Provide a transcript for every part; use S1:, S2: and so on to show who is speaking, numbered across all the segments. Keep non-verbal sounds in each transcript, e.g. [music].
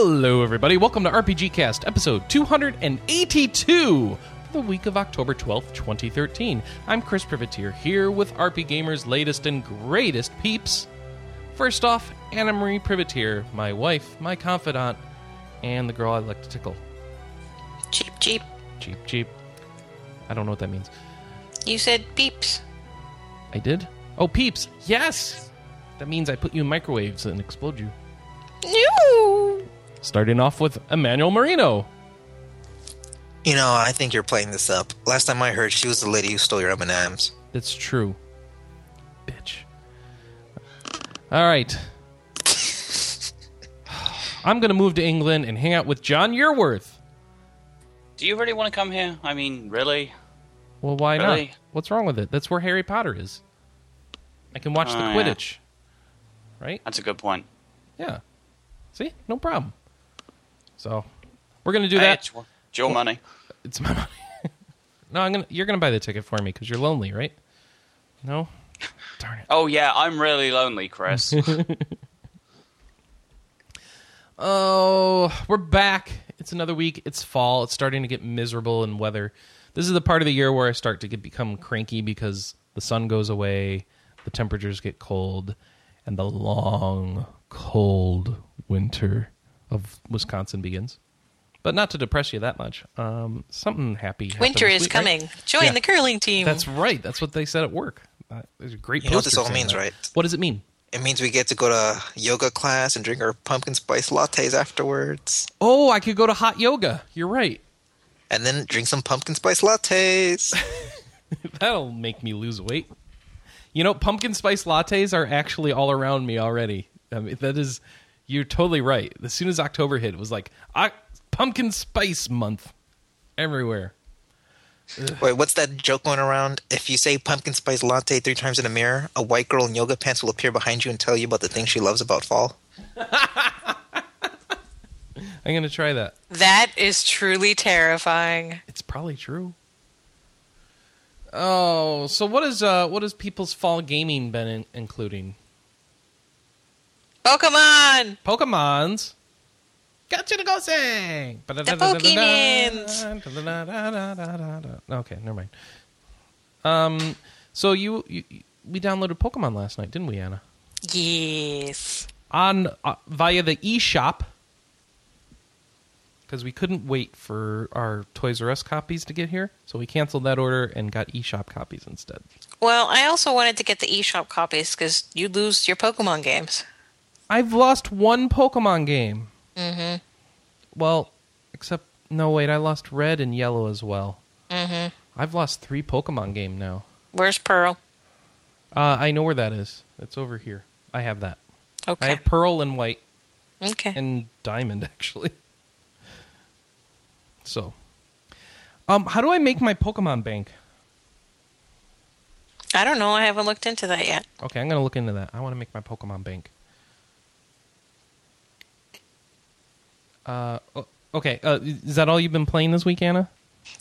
S1: Hello, everybody. Welcome to RPG Cast, episode 282 for the week of October 12th, 2013. I'm Chris Privateer here with RP Gamer's latest and greatest peeps. First off, Anna Marie Privateer, my wife, my confidant, and the girl I like to tickle.
S2: Cheap, cheap.
S1: Cheap, cheap. I don't know what that means.
S2: You said peeps.
S1: I did? Oh, peeps. Yes! That means I put you in microwaves and explode you.
S2: No.
S1: Starting off with Emmanuel Marino.
S3: You know, I think you're playing this up. Last time I heard, she was the lady who stole your M&Ms.
S1: That's true. Bitch. All right. [sighs] I'm going to move to England and hang out with John Yearworth.
S4: Do you really want to come here? I mean, really?
S1: Well, why not? What's wrong with it? That's where Harry Potter is. I can watch the
S4: Oh, yeah.
S1: Quidditch. Right?
S4: That's a good point.
S1: Yeah. See? No problem. So, we're going to do
S4: Hey,
S1: that.
S4: it's, your- money.
S1: It's my money. [laughs] no, I'm going to you're going to buy the ticket for me cuz you're lonely, right? No? [laughs] Darn it.
S4: Oh yeah, I'm really lonely, Chris. [laughs]
S1: Oh, we're back. It's another week. It's fall. It's starting to get miserable in weather. This is the part of the year where I start to get become cranky because the sun goes away, the temperatures get cold, and the long, cold winter of Wisconsin begins. But not to depress you that much. Um, something happy.
S2: Winter is
S1: week, right?
S2: coming. Join
S1: Yeah.
S2: the curling team.
S1: That's right. That's what they said at work. Uh, there's a great.
S3: You know what this all means,
S1: that.
S3: right?
S1: What does it mean?
S3: It means we get to go to yoga class and drink our pumpkin spice lattes afterwards.
S1: Oh, I could go to hot yoga. You're right.
S3: And then drink some pumpkin spice lattes. [laughs]
S1: That'll make me lose weight. You know, pumpkin spice lattes are actually all around me already. I mean, that is, you're totally right. As soon as October hit, it was like "Ah, pumpkin spice month everywhere.
S3: Wait, what's that joke going around? If you say pumpkin spice latte three times in a mirror, a white girl in yoga pants will appear behind you and tell you about the things she loves about fall. [laughs]
S1: I'm gonna try that.
S2: that is truly terrifying.
S1: It's probably true. Oh, so what is uh what has people's fall gaming been in- including?
S2: Pokemon.
S1: Pokemons. Got you to go sing. The Okay, never mind. Um, so you, you we downloaded Pokemon last night, didn't we, Anna?
S2: Yes.
S1: On uh, via the eShop because we couldn't wait for our Toys R Us copies to get here, so we canceled that order and got eShop copies instead.
S2: Well, I also wanted to get the eShop copies because you lose your Pokemon games.
S1: I've lost one Pokemon game.
S2: Mm-hmm.
S1: Well, except no, wait, I lost Red and Yellow as well.
S2: Mm-hmm.
S1: I've lost three Pokemon game now.
S2: Where's Pearl?
S1: Uh, I know where that is. It's over here. I have that.
S2: Okay.
S1: I have Pearl and White
S2: okay.
S1: and Diamond [laughs] actually. So, um, how do I make my Pokemon bank?
S2: I don't know. I haven't looked into that yet.
S1: Okay, I'm gonna look into that. I want to make my Pokemon bank. Uh, okay. Uh, is that all you've been playing this week, Anna?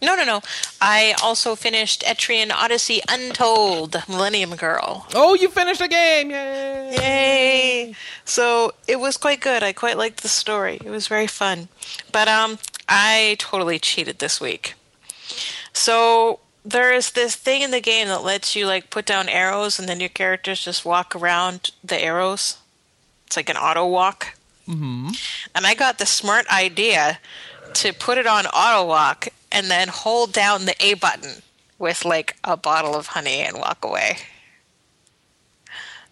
S2: No, no, no. I also finished Etrian Odyssey Untold Millennium Girl.
S1: Oh, you finished a game! Yay!
S2: Yay! So it was quite good. I quite liked the story. It was very fun. But um, I totally cheated this week. So there is this thing in the game that lets you like put down arrows, and then your characters just walk around the arrows. It's like an auto walk. Mm-hmm. And I got the smart idea to put it on auto walk and then hold down the A button with like a bottle of honey and walk away.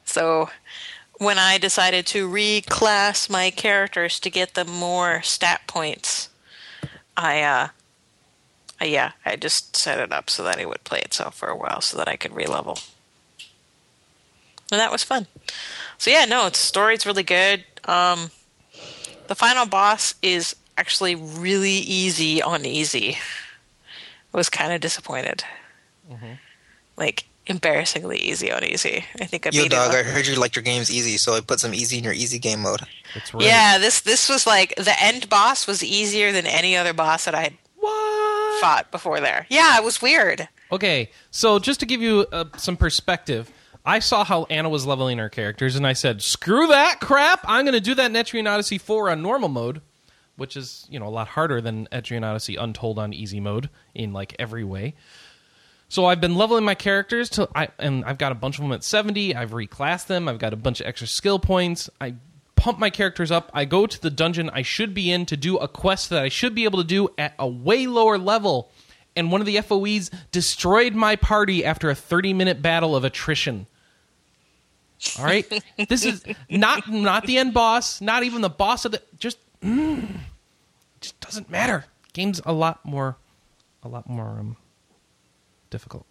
S2: So when I decided to reclass my characters to get them more stat points, I uh yeah, I just set it up so that it would play itself for a while so that I could relevel. And that was fun. So yeah, no, its story's really good. Um the final boss is actually really easy on easy. I was kind of disappointed. Like embarrassingly easy on easy. I think I
S3: Yo,
S2: beat
S3: dog,
S2: it.
S3: I heard you liked your games easy, so I put some easy in your easy game mode.
S1: Right.
S2: Yeah, this this was like the end boss was easier than any other boss that I had
S1: What?
S2: fought before there. Yeah, it was weird.
S1: Okay, so just to give you uh, some perspective, I saw how Anna was leveling her characters, and I said, "Screw that crap! I'm going to do that in Etrian Odyssey 4 on normal mode." which is you know a lot harder than Etrian Odyssey Untold on easy mode in like every way. So I've been leveling my characters to I and I've got a bunch of them at 70. I've reclassed them. I've got a bunch of extra skill points. I pump my characters up. I go to the dungeon I should be in to do a quest that I should be able to do at a way lower level. And one of the FOEs destroyed my party after a 30 minute battle of attrition. All right, this is not not the end boss, not even the boss of the just mm, just doesn't matter. Game's a lot more a lot more um, difficult.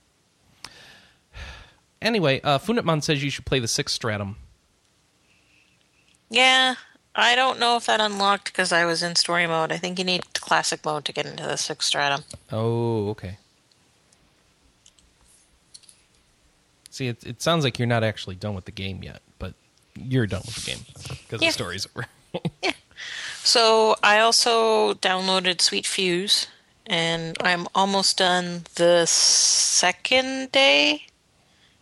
S1: Anyway, uh, Funitman says you should play the sixth stratum.
S2: Yeah, I don't know if that unlocked because I was in story mode. I think you need classic mode to get into the sixth stratum.
S1: Oh, okay. See, it, it sounds like you're not actually done with the game yet, but you're done with the game because
S2: Yeah.
S1: the story's over. [laughs] yeah.
S2: So I also downloaded Sweet Fuse, and I'm almost done the second day.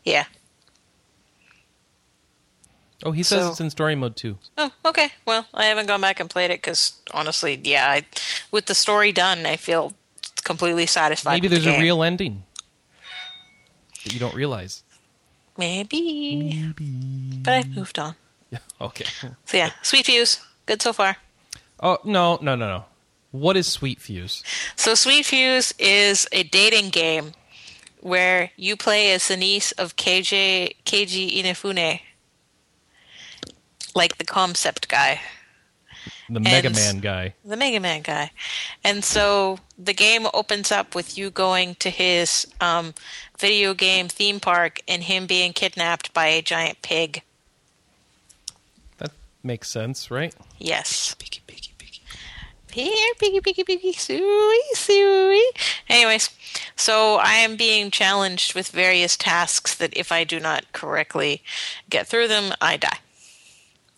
S2: Yeah.
S1: oh, he says
S2: So-
S1: it's in story mode too.
S2: Oh, okay. Well, I haven't gone back and played it because honestly, yeah, I, with the story done, I feel completely satisfied.
S1: Maybe there's
S2: the
S1: a real ending that you don't realize.
S2: Maybe, but I've moved on.
S1: Yeah. Okay. [laughs]
S2: So yeah, Sweet Fuse, good so far.
S1: Oh no no no no! What is Sweet Fuse?
S2: So Sweet Fuse is a dating game where you play as the niece of KJ Keiji Inafune, like the concept guy,
S1: The Mega
S2: And-
S1: Man guy.
S2: the Mega Man guy. And so the game opens up with you going to his um, video game theme park and him being kidnapped by a giant pig.
S1: That makes sense, right?
S2: Yes.
S3: Piggy, piggy, piggy.
S2: Here, piggy, piggy, piggy, suey, suey. Anyways, so I am being challenged with various tasks that if I do not correctly get through them, I die.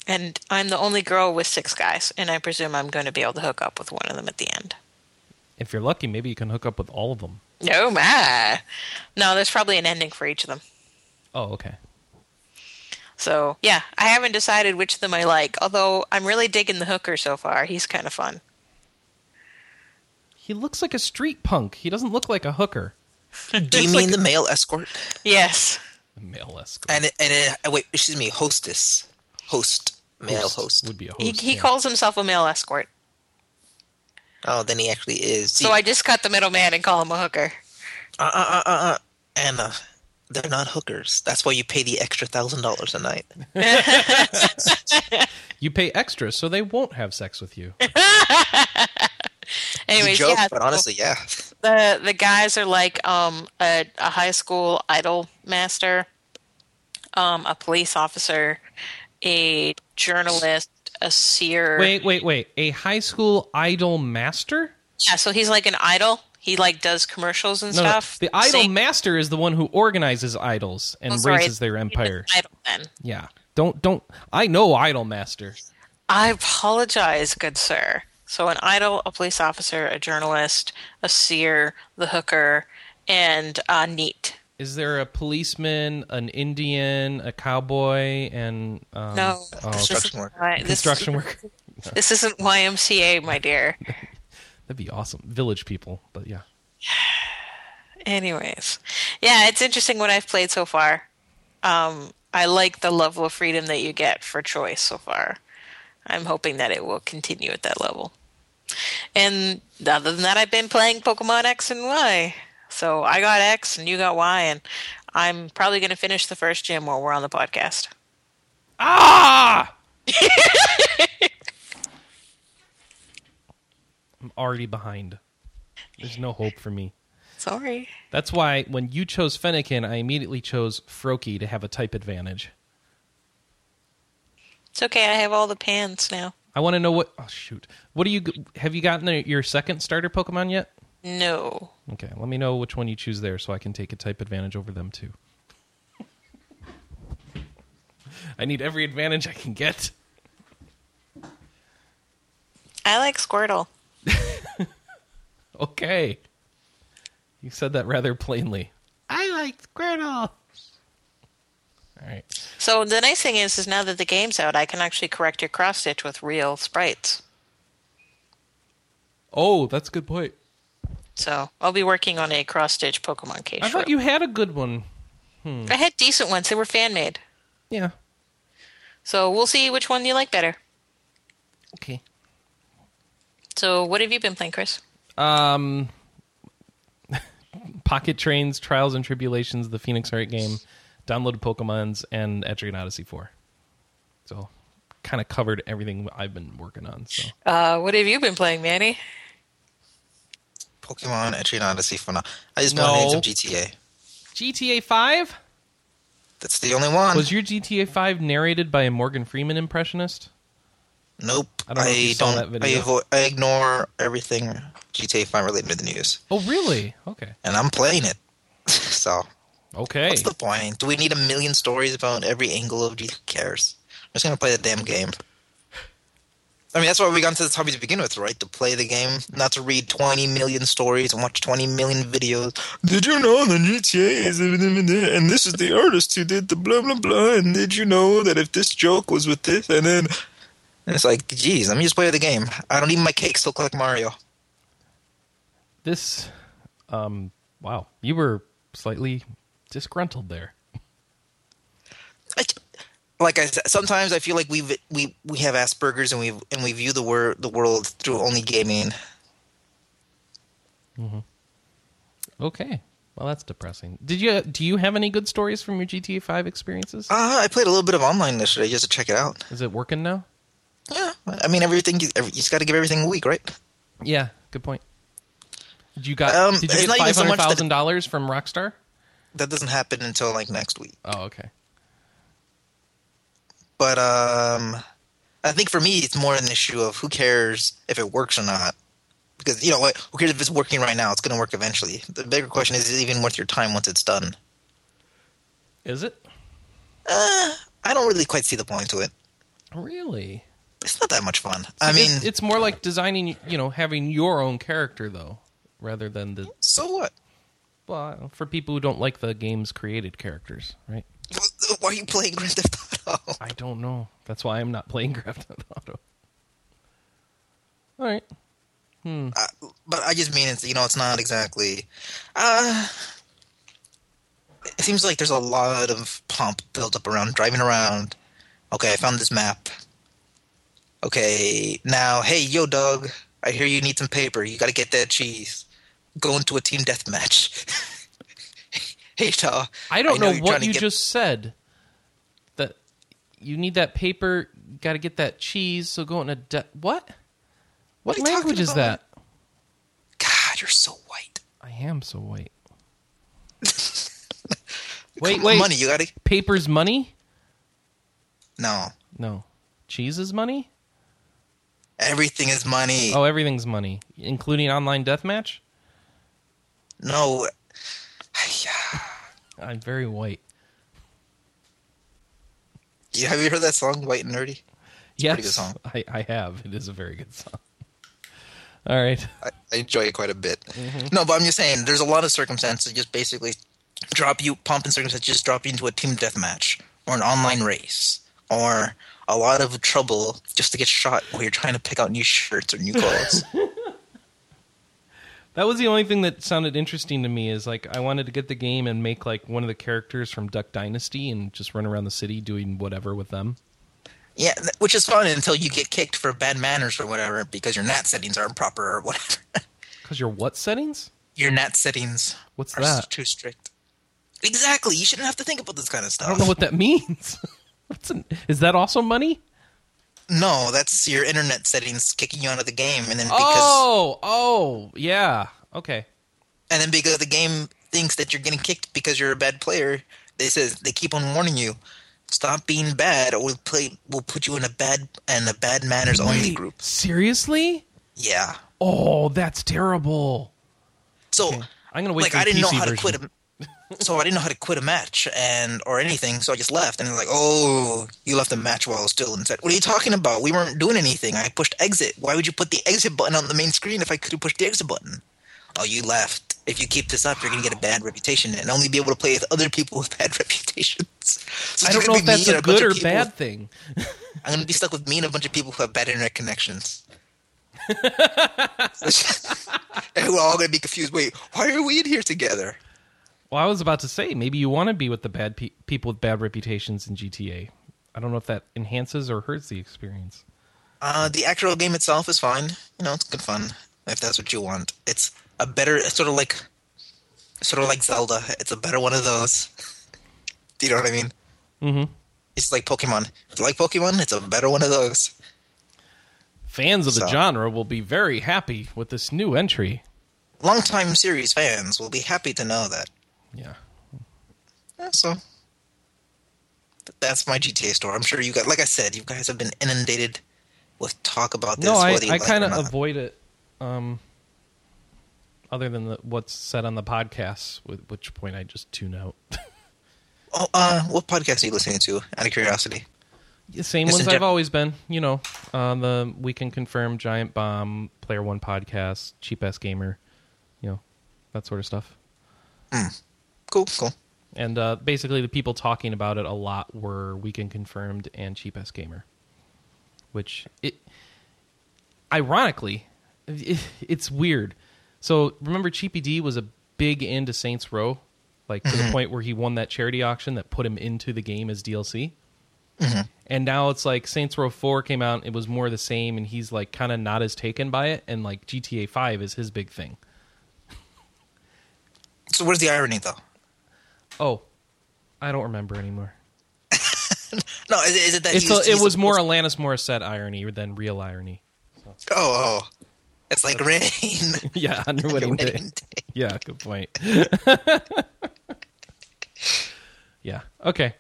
S2: And I'm the only girl with six guys, and I presume I'm going to be able to hook up with one of them at the end.
S1: If you're lucky, maybe you can hook up with all of them.
S2: No, ma. No, there's probably an ending for each of them.
S1: Oh, okay.
S2: So, yeah, I haven't decided which of them I like, although I'm really digging the hooker so far. He's kind of fun.
S1: He looks like a street punk. He doesn't look like a hooker. [laughs]
S3: Do you mean the male escort?
S2: Yes.
S1: Male escort.
S3: And it, and uh, wait, excuse me, hostess, host, male host.
S1: would be a host.
S2: He, he
S1: yeah.
S2: calls himself a male escort.
S3: Oh, then he actually is. See,
S2: So I just cut the middleman and call him a hooker.
S3: uh, uh, uh, uh, uh, Anna, they're not hookers. That's why you pay the extra thousand dollars a night. [laughs]
S1: You pay extra, so they won't have sex with you. [laughs]
S2: Anyways,
S3: joke,
S2: yeah,
S3: but honestly, yeah.
S2: the the guys are like um a, a high school idol master, um a police officer, a journalist, a seer.
S1: Wait, wait, wait. A high school idol master?
S2: Yeah, so he's like an idol. He like does commercials and
S1: No, no.
S2: stuff.
S1: The idol
S2: Same-
S1: master is the one who organizes idols and
S2: Oh,
S1: raises their empire.
S2: Idol then.
S1: Yeah. Don't don't. I know idol master.
S2: I apologize, good sir. So an idol, a police officer, a journalist, a seer, the hooker, and uh, neat.
S1: Is there a policeman, an Indian, a cowboy, and um,
S2: No,
S1: oh,
S2: this
S3: Construction
S2: isn't
S3: worker.
S2: This-
S1: construction [laughs] worker?
S2: This isn't YMCA, my dear. [laughs]
S1: That'd be awesome. Village people, but yeah. [sighs]
S2: Anyways, yeah, it's interesting what I've played so far. Um, I like the level of freedom that you get for choice so far. I'm hoping that it will continue at that level. And other than that, I've been playing Pokemon X and Y. So I got X and you got Y, and I'm probably going to finish the first gym while we're on the podcast.
S1: Ah! [laughs] I'm already behind. There's no hope for me.
S2: Sorry.
S1: That's why when you chose Fennekin, I immediately chose Froakie to have a type advantage.
S2: It's okay. I have all the pans now.
S1: I want to know what. Oh shoot! What do you have you gotten your second starter Pokemon yet?
S2: No.
S1: Okay, let me know which one you choose there, so I can take a type advantage over them too. [laughs] I need every advantage I can get.
S2: I like Squirtle. [laughs]
S1: Okay, you said that rather plainly. I like Squirtle. All right.
S2: So the nice thing is, is now that the game's out, I can actually correct your cross stitch with real sprites.
S1: Oh, that's a good point.
S2: So I'll be working on a cross stitch Pokemon case.
S1: I thought you had a good one.
S2: I had decent ones. They were fan made.
S1: Yeah.
S2: So we'll see which one you like better.
S1: Okay.
S2: So what have you been playing, Chris?
S1: Um, [laughs] Pocket Trains, Trials and Tribulations, the Phoenix Wright game, downloaded Pokemon's, and Etrian Odyssey 4. So, kind of covered everything I've been working on. So,
S2: Uh, what have you been playing, Manny?
S3: Pokemon Etrian Odyssey for now. I just
S1: No.
S3: want names of GTA.
S1: GTA 5?
S3: That's the only one.
S1: Was your GTA 5 narrated by a Morgan Freeman impressionist?
S3: nope.
S1: I don't you
S3: don't. I, avo- I ignore everything GTA 5 related to the news,
S1: Oh, really? Okay.
S3: and I'm playing it. [laughs] so
S1: Okay.
S3: what's the point? Do we need a million stories about every angle of GTA? Who cares? I'm just gonna play the damn game. I mean, that's why we got into this hobby to begin with, right? To play the game, not to read 20 million stories and watch 20 million videos. Did you know the GTA is and this is the artist who did the blah blah blah? And did you know that if this joke was with this and then and it's like, geez, let me just play the game. I don't need my cakes look like Mario.
S1: This, um, wow. You were slightly disgruntled there.
S3: I, like I said, sometimes I feel like we we we have Asperger's and we and we view the wor- the world through only gaming.
S1: Okay. Well, that's depressing. Did you do you have any good stories from your GTA 5 experiences?
S3: Uh, I played a little bit of online yesterday just to check it out.
S1: Is it working now?
S3: Yeah, I mean everything. You, every, you just got to give everything a week, right?
S1: Yeah, good point. Did you got
S3: Um,
S1: did you get five
S3: so
S1: hundred thousand dollars from Rockstar?
S3: That doesn't happen until like next week.
S1: Oh, okay.
S3: But um, I think for me, it's more an issue of who cares if it works or not. Because you know what, who cares if it's working right now? It's going to work eventually. The bigger question is: Is it even worth your time once it's done?
S1: Is it
S3: Uh, I don't really quite see the point to it.
S1: really?
S3: It's not that much fun. I mean,
S1: it's, it's more like designing, you know, having your own character though, rather than the
S3: so what?
S1: well, for people who don't like the game's created characters, right? [laughs]
S3: Why are you playing Grand Theft Auto?
S1: I don't know. That's why I'm not playing [laughs] Grand Theft Auto. All right.
S3: Uh, but I just mean it's you know it's not exactly. Uh, it seems like there's a lot of pomp built up around driving around. Okay, I found this map. Okay, now hey yo dog, I hear you need some paper. You got to get that cheese. Go into a team deathmatch. [laughs] hey Shaw,
S1: I don't
S3: know
S1: know, what you
S3: get-
S1: just said. That you need that paper, got to get that cheese. So go in a de- what? What
S3: talking
S1: language is that?
S3: God, you're so white.
S1: I am so white. wait, [laughs] wait.
S3: money. You got to
S1: Paper's money?
S3: no.
S1: No. Cheese is money?
S3: Everything is money.
S1: Oh, everything's money, including online deathmatch.
S3: No.
S1: I'm very white.
S3: You- Have you heard that song, White and Nerdy?
S1: It's Yes,
S3: pretty good song.
S1: I, I have. It is a very good song. [laughs] All right.
S3: I, I enjoy it quite a bit.
S1: Mm-hmm.
S3: No, but I'm just saying, there's a lot of circumstances that just basically drop you, pump in circumstances, just drop you into a team deathmatch or an online race or a lot of trouble just to get shot while you're trying to pick out new shirts or new clothes. [laughs]
S1: That was the only thing that sounded interesting to me. Is like I wanted to get the game and make like one of the characters from Duck Dynasty and just run around the city doing whatever with them.
S3: yeah, which is fun until you get kicked for bad manners or whatever because your NAT settings aren't proper or whatever. [laughs]
S1: Cause your what settings?
S3: your NAT settings
S1: What's
S3: are
S1: that?
S3: too strict. Exactly. You shouldn't have to think about this kind of stuff.
S1: I don't know what that [laughs] means. What's an, is that also money?
S3: No, that's your internet settings kicking you out of the game, and then because
S1: Oh, oh, yeah. Okay.
S3: and then because the game thinks that you're getting kicked because you're a bad player, they says they keep on warning you, stop being bad, or we'll play, we'll put you in a bad and a bad manners only group.
S1: Seriously?
S3: Yeah.
S1: Oh, that's terrible.
S3: So
S1: I'm gonna wait
S3: like
S1: for
S3: I didn't know
S1: PC
S3: how to quit so I didn't know how to quit a match and or anything, so I just left. And they're like, "Oh, you left the match while I was still in set." What are you talking about? We weren't doing anything. I pushed exit. Why would you put the exit button on the main screen if I could have pushed the exit button? Oh, you left. If you keep this up, you're gonna get a bad reputation and only be able to play with other people with bad [laughs] reputations. So
S1: I don't know if that's
S3: and
S1: a good or bad
S3: with-
S1: thing.
S3: I'm gonna be stuck with me and a bunch of people who have bad internet connections. [laughs] [laughs] and we're all gonna be confused. Wait, why are we in here together?
S1: Well, I was about to say maybe you want to be with the bad pe- people with bad reputations in GTA. I don't know if that enhances or hurts the experience.
S3: Uh, the actual game itself is fine. You know, it's good fun if that's what you want. It's a better, sort of like, sort of like Zelda. It's a better one of those. Do [laughs] you know what I mean?
S1: Mm-hmm.
S3: It's like Pokemon. If you like Pokemon, it's a better one of those.
S1: Fans of the
S3: So-
S1: genre will be very happy with this new entry.
S3: Longtime series fans will be happy to know that.
S1: Yeah.
S3: Yeah, so that's my GTA story. I'm sure you guys, like I said, you guys have been inundated with talk about this.
S1: No, I, I
S3: like
S1: kind of avoid it. Um, other than the, what's said on the podcast, with which point I just tune out. [laughs]
S3: Oh, uh, what podcast are you listening to? Out of curiosity.
S1: The Same
S3: Just
S1: ones I've always been, you know, uh, the Weekend Confirmed, Giant Bomb, Player One podcast, Cheap Ass Gamer, you know, that sort of stuff.
S3: Cool, cool.
S1: And uh, basically, the people talking about it a lot were Weekend Confirmed and Cheap Ass Gamer, which it, ironically, it, [laughs] it's weird. So remember, Cheapy D was a big into Saints Row, like to the point where he won that charity auction that put him into the game as DLC. And now it's like Saints Row 4 came out, it was more the same, and he's like kind of not as taken by it, and like GTA 5 is his big thing.
S3: So where's the irony, though?
S1: Oh, I don't remember anymore. [laughs]
S3: No, is, it- is it that he's,
S1: a, it was more Alanis Morissette irony than real irony.
S3: Oh, oh, it's like rain. [laughs]
S1: yeah, your wedding day.
S3: Day.
S1: Yeah, good point. [laughs] yeah. Okay.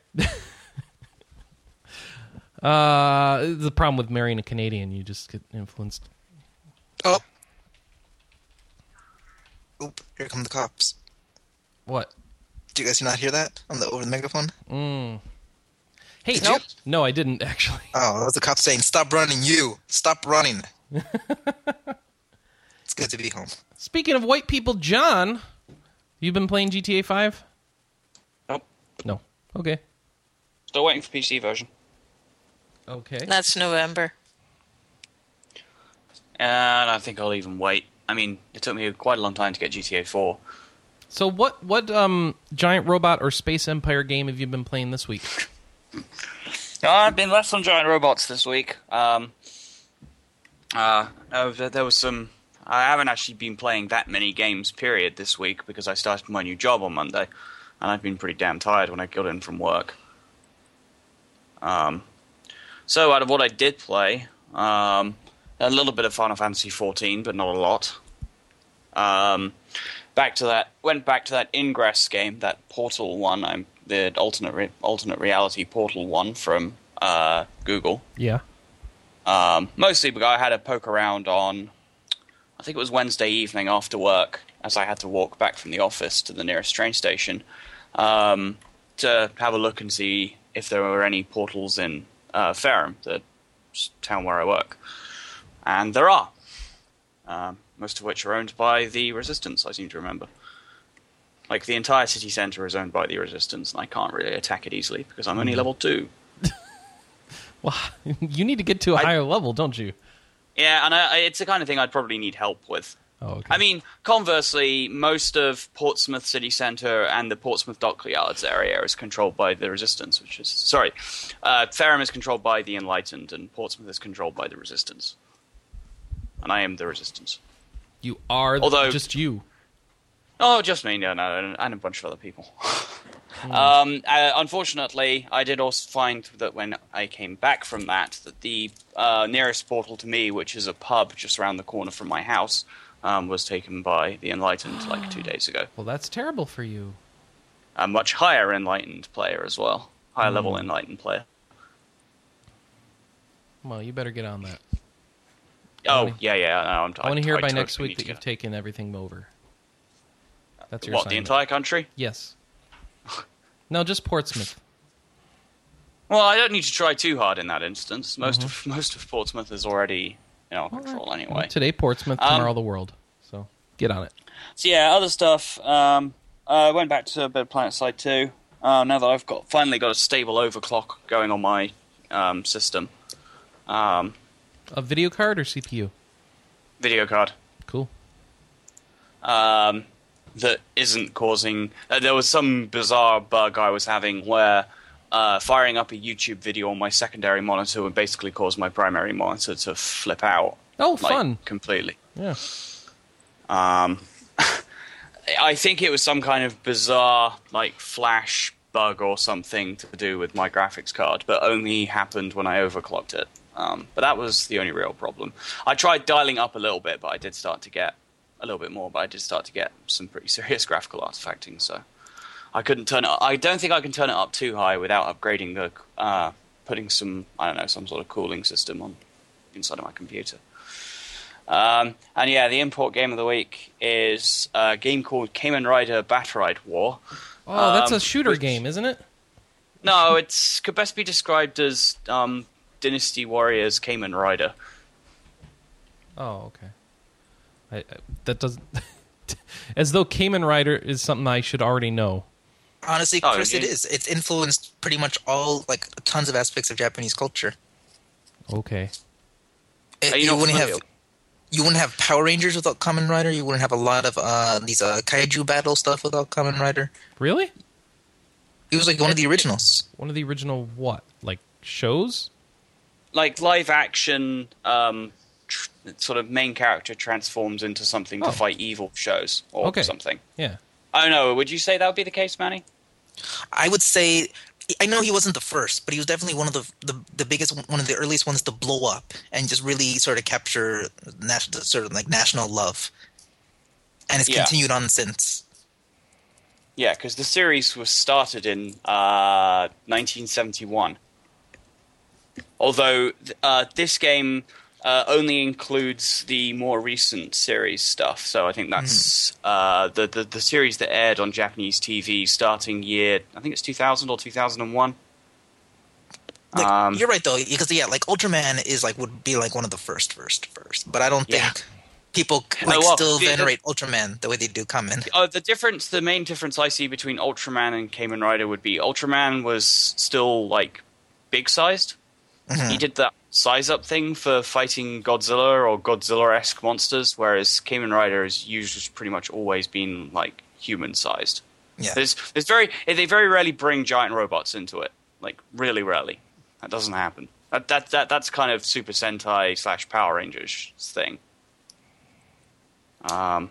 S1: uh, the problem with marrying a Canadian, you just get influenced.
S3: Oh, oop! Here come the cops.
S1: What?
S3: Do you guys not hear that on the over the megaphone? Mm.
S1: Hey,
S3: Did
S1: no,
S3: you?
S1: no, I didn't actually.
S3: Oh, that was the cops saying, "Stop running, you! Stop running!" [laughs] it's good to be home.
S1: Speaking of white people, John, you've been playing GTA Five?
S4: Nope.
S1: No. Okay.
S4: Still waiting for PC version.
S1: Okay.
S2: That's November.
S4: And I think I'll even wait. I mean, it took me quite a long time to get GTA 4.
S1: So what what um giant robot or space empire game have you been playing this week?
S4: No, I've been less on giant robots this week. Um, uh, there was some. I haven't actually been playing that many games, period, this week because I started my new job on Monday, and I've been pretty damn tired when I got in from work. Um, so out of what I did play, um, a little bit of Final Fantasy XIV, but not a lot. Um, back to that, went back to that Ingress game, that Portal one. I'm the alternate re- alternate reality Portal one from uh, Google.
S1: Yeah.
S4: Um, mostly because I had a poke around on, I think it was Wednesday evening after work, as I had to walk back from the office to the nearest train station, um, to have a look and see if there were any portals in uh, Fareham, the town where I work. And there are. Um, most of which are owned by the Resistance, I seem to remember. Like, the entire city centre is owned by the Resistance, and I can't really attack it easily because I'm only level 2. [laughs]
S1: Well, [laughs] you need to get to a
S4: I-
S1: higher level, don't you?
S4: Yeah, and I, I- it's the kind of thing I'd probably need help with.
S1: Oh, okay.
S4: I mean, conversely, most of Portsmouth city centre and the Portsmouth Dockyards area is controlled by the Resistance, which is sorry, uh, Fareham is controlled by the Enlightened, and Portsmouth is controlled by the Resistance. And I am the Resistance.
S1: You are
S4: although-
S1: just you.
S4: Oh, just me, no, no, and a bunch of other people. [laughs] um, uh, unfortunately, I did also find that when I came back from that, that the uh, nearest portal to me, which is a pub just around the corner from my house, um, was taken by the Enlightened like two [gasps] days ago.
S1: Well, that's terrible for you.
S4: A much higher Enlightened player as well, higher level Enlightened player.
S1: Well, you better get on that.
S4: Oh
S1: wanna-
S4: yeah, yeah. No, I'm.
S1: I want to hear by next week that you've taken everything over. That's your
S4: what the entire country.
S1: Yes. [laughs] No, just Portsmouth.
S4: Well, I don't need to try too hard in that instance. Most
S1: Mm-hmm.
S4: of [laughs] most of Portsmouth is already in our control anyway.
S1: Today, Portsmouth.
S4: Um,
S1: Tomorrow, the world. So get on it.
S4: So yeah, other stuff. Um, I went back to a bit of PlanetSide 2. Uh, now that I've got finally got a stable overclock going on my um, system. Um,
S1: A video card or CPU?
S4: video card.
S1: Cool.
S4: um, that isn't causing. Uh, there was some bizarre bug I was having where uh, firing up a YouTube video on my secondary monitor would basically cause my primary monitor to flip out.
S1: Oh,
S4: like,
S1: fun.
S4: Completely.
S1: Yeah.
S4: Um, [laughs] I think it was some kind of bizarre, like, flash bug or something to do with my graphics card, but only happened when I overclocked it. Um, but that was the only real problem. I tried dialing up a little bit, but I did start to get a little bit more, but I did start to get some pretty [laughs] serious graphical artifacting, so I couldn't turn it Up. I don't think I can turn it up too high without upgrading the, uh, putting some, I don't know, some sort of cooling system on inside of my computer. Um, and yeah, the import game of the week is a game called Kamen Rider Battride War.
S1: Oh, that's
S4: Um,
S1: a shooter
S4: which-
S1: game, isn't it?
S4: No, it's could best be described as um, Dynasty Warriors Kamen Rider.
S1: Oh, okay. I, I, that doesn't. [laughs] as though Kamen Rider is something I should already know.
S3: Honestly,
S4: Oh,
S3: Chris, it
S4: you-
S3: is. It's influenced pretty much all, like, tons of aspects of Japanese culture.
S1: Okay.
S3: It-
S4: you
S3: you
S4: not
S3: wouldn't
S4: familiar?
S3: have you wouldn't have Power Rangers without Kamen Rider. You wouldn't have a lot of uh, these uh, kaiju battle stuff without Kamen Rider.
S1: Really?
S3: He was like one of the originals.
S1: One of the original what? Like shows?
S4: Like live action, um, tr- sort of main character transforms into something
S1: Oh.
S4: to fight evil shows or
S1: Okay.
S4: something.
S1: Yeah.
S4: I don't know. Would you say that would be the case, Manny?
S3: I would say I know he wasn't the first, but he was definitely one of the the, the biggest, one of the earliest ones to blow up and just really sort of capture national, sort of like national love. And it's
S4: Yeah.
S3: continued on since.
S4: Yeah, because the series was started in uh, 1971. Although uh, this game uh, only includes the more recent series stuff, so I think that's uh, the, the the series that aired on Japanese TV starting year. I think it's 2000 or 2001.
S3: Like
S4: Um,
S3: you're right though, because yeah, like Ultraman is like would be like one of the first, first, first. But I don't
S4: Yeah.
S3: think people
S4: No,
S3: like
S4: well,
S3: still
S4: the- the-
S3: venerate Ultraman the way they do Kamen.
S4: Uh, the difference, the main difference I see between Ultraman and Kamen Rider would be Ultraman was still like big sized.
S3: Mhm.
S4: He did that size up thing for fighting Godzilla or Godzilla esque monsters, whereas Kamen Rider has usually pretty much always been like human sized.
S3: Yeah.
S4: There's, there's very, they very rarely bring giant robots into it. Like really rarely, that doesn't happen. That that, that that's kind of Super Sentai slash Power Rangers thing. Um,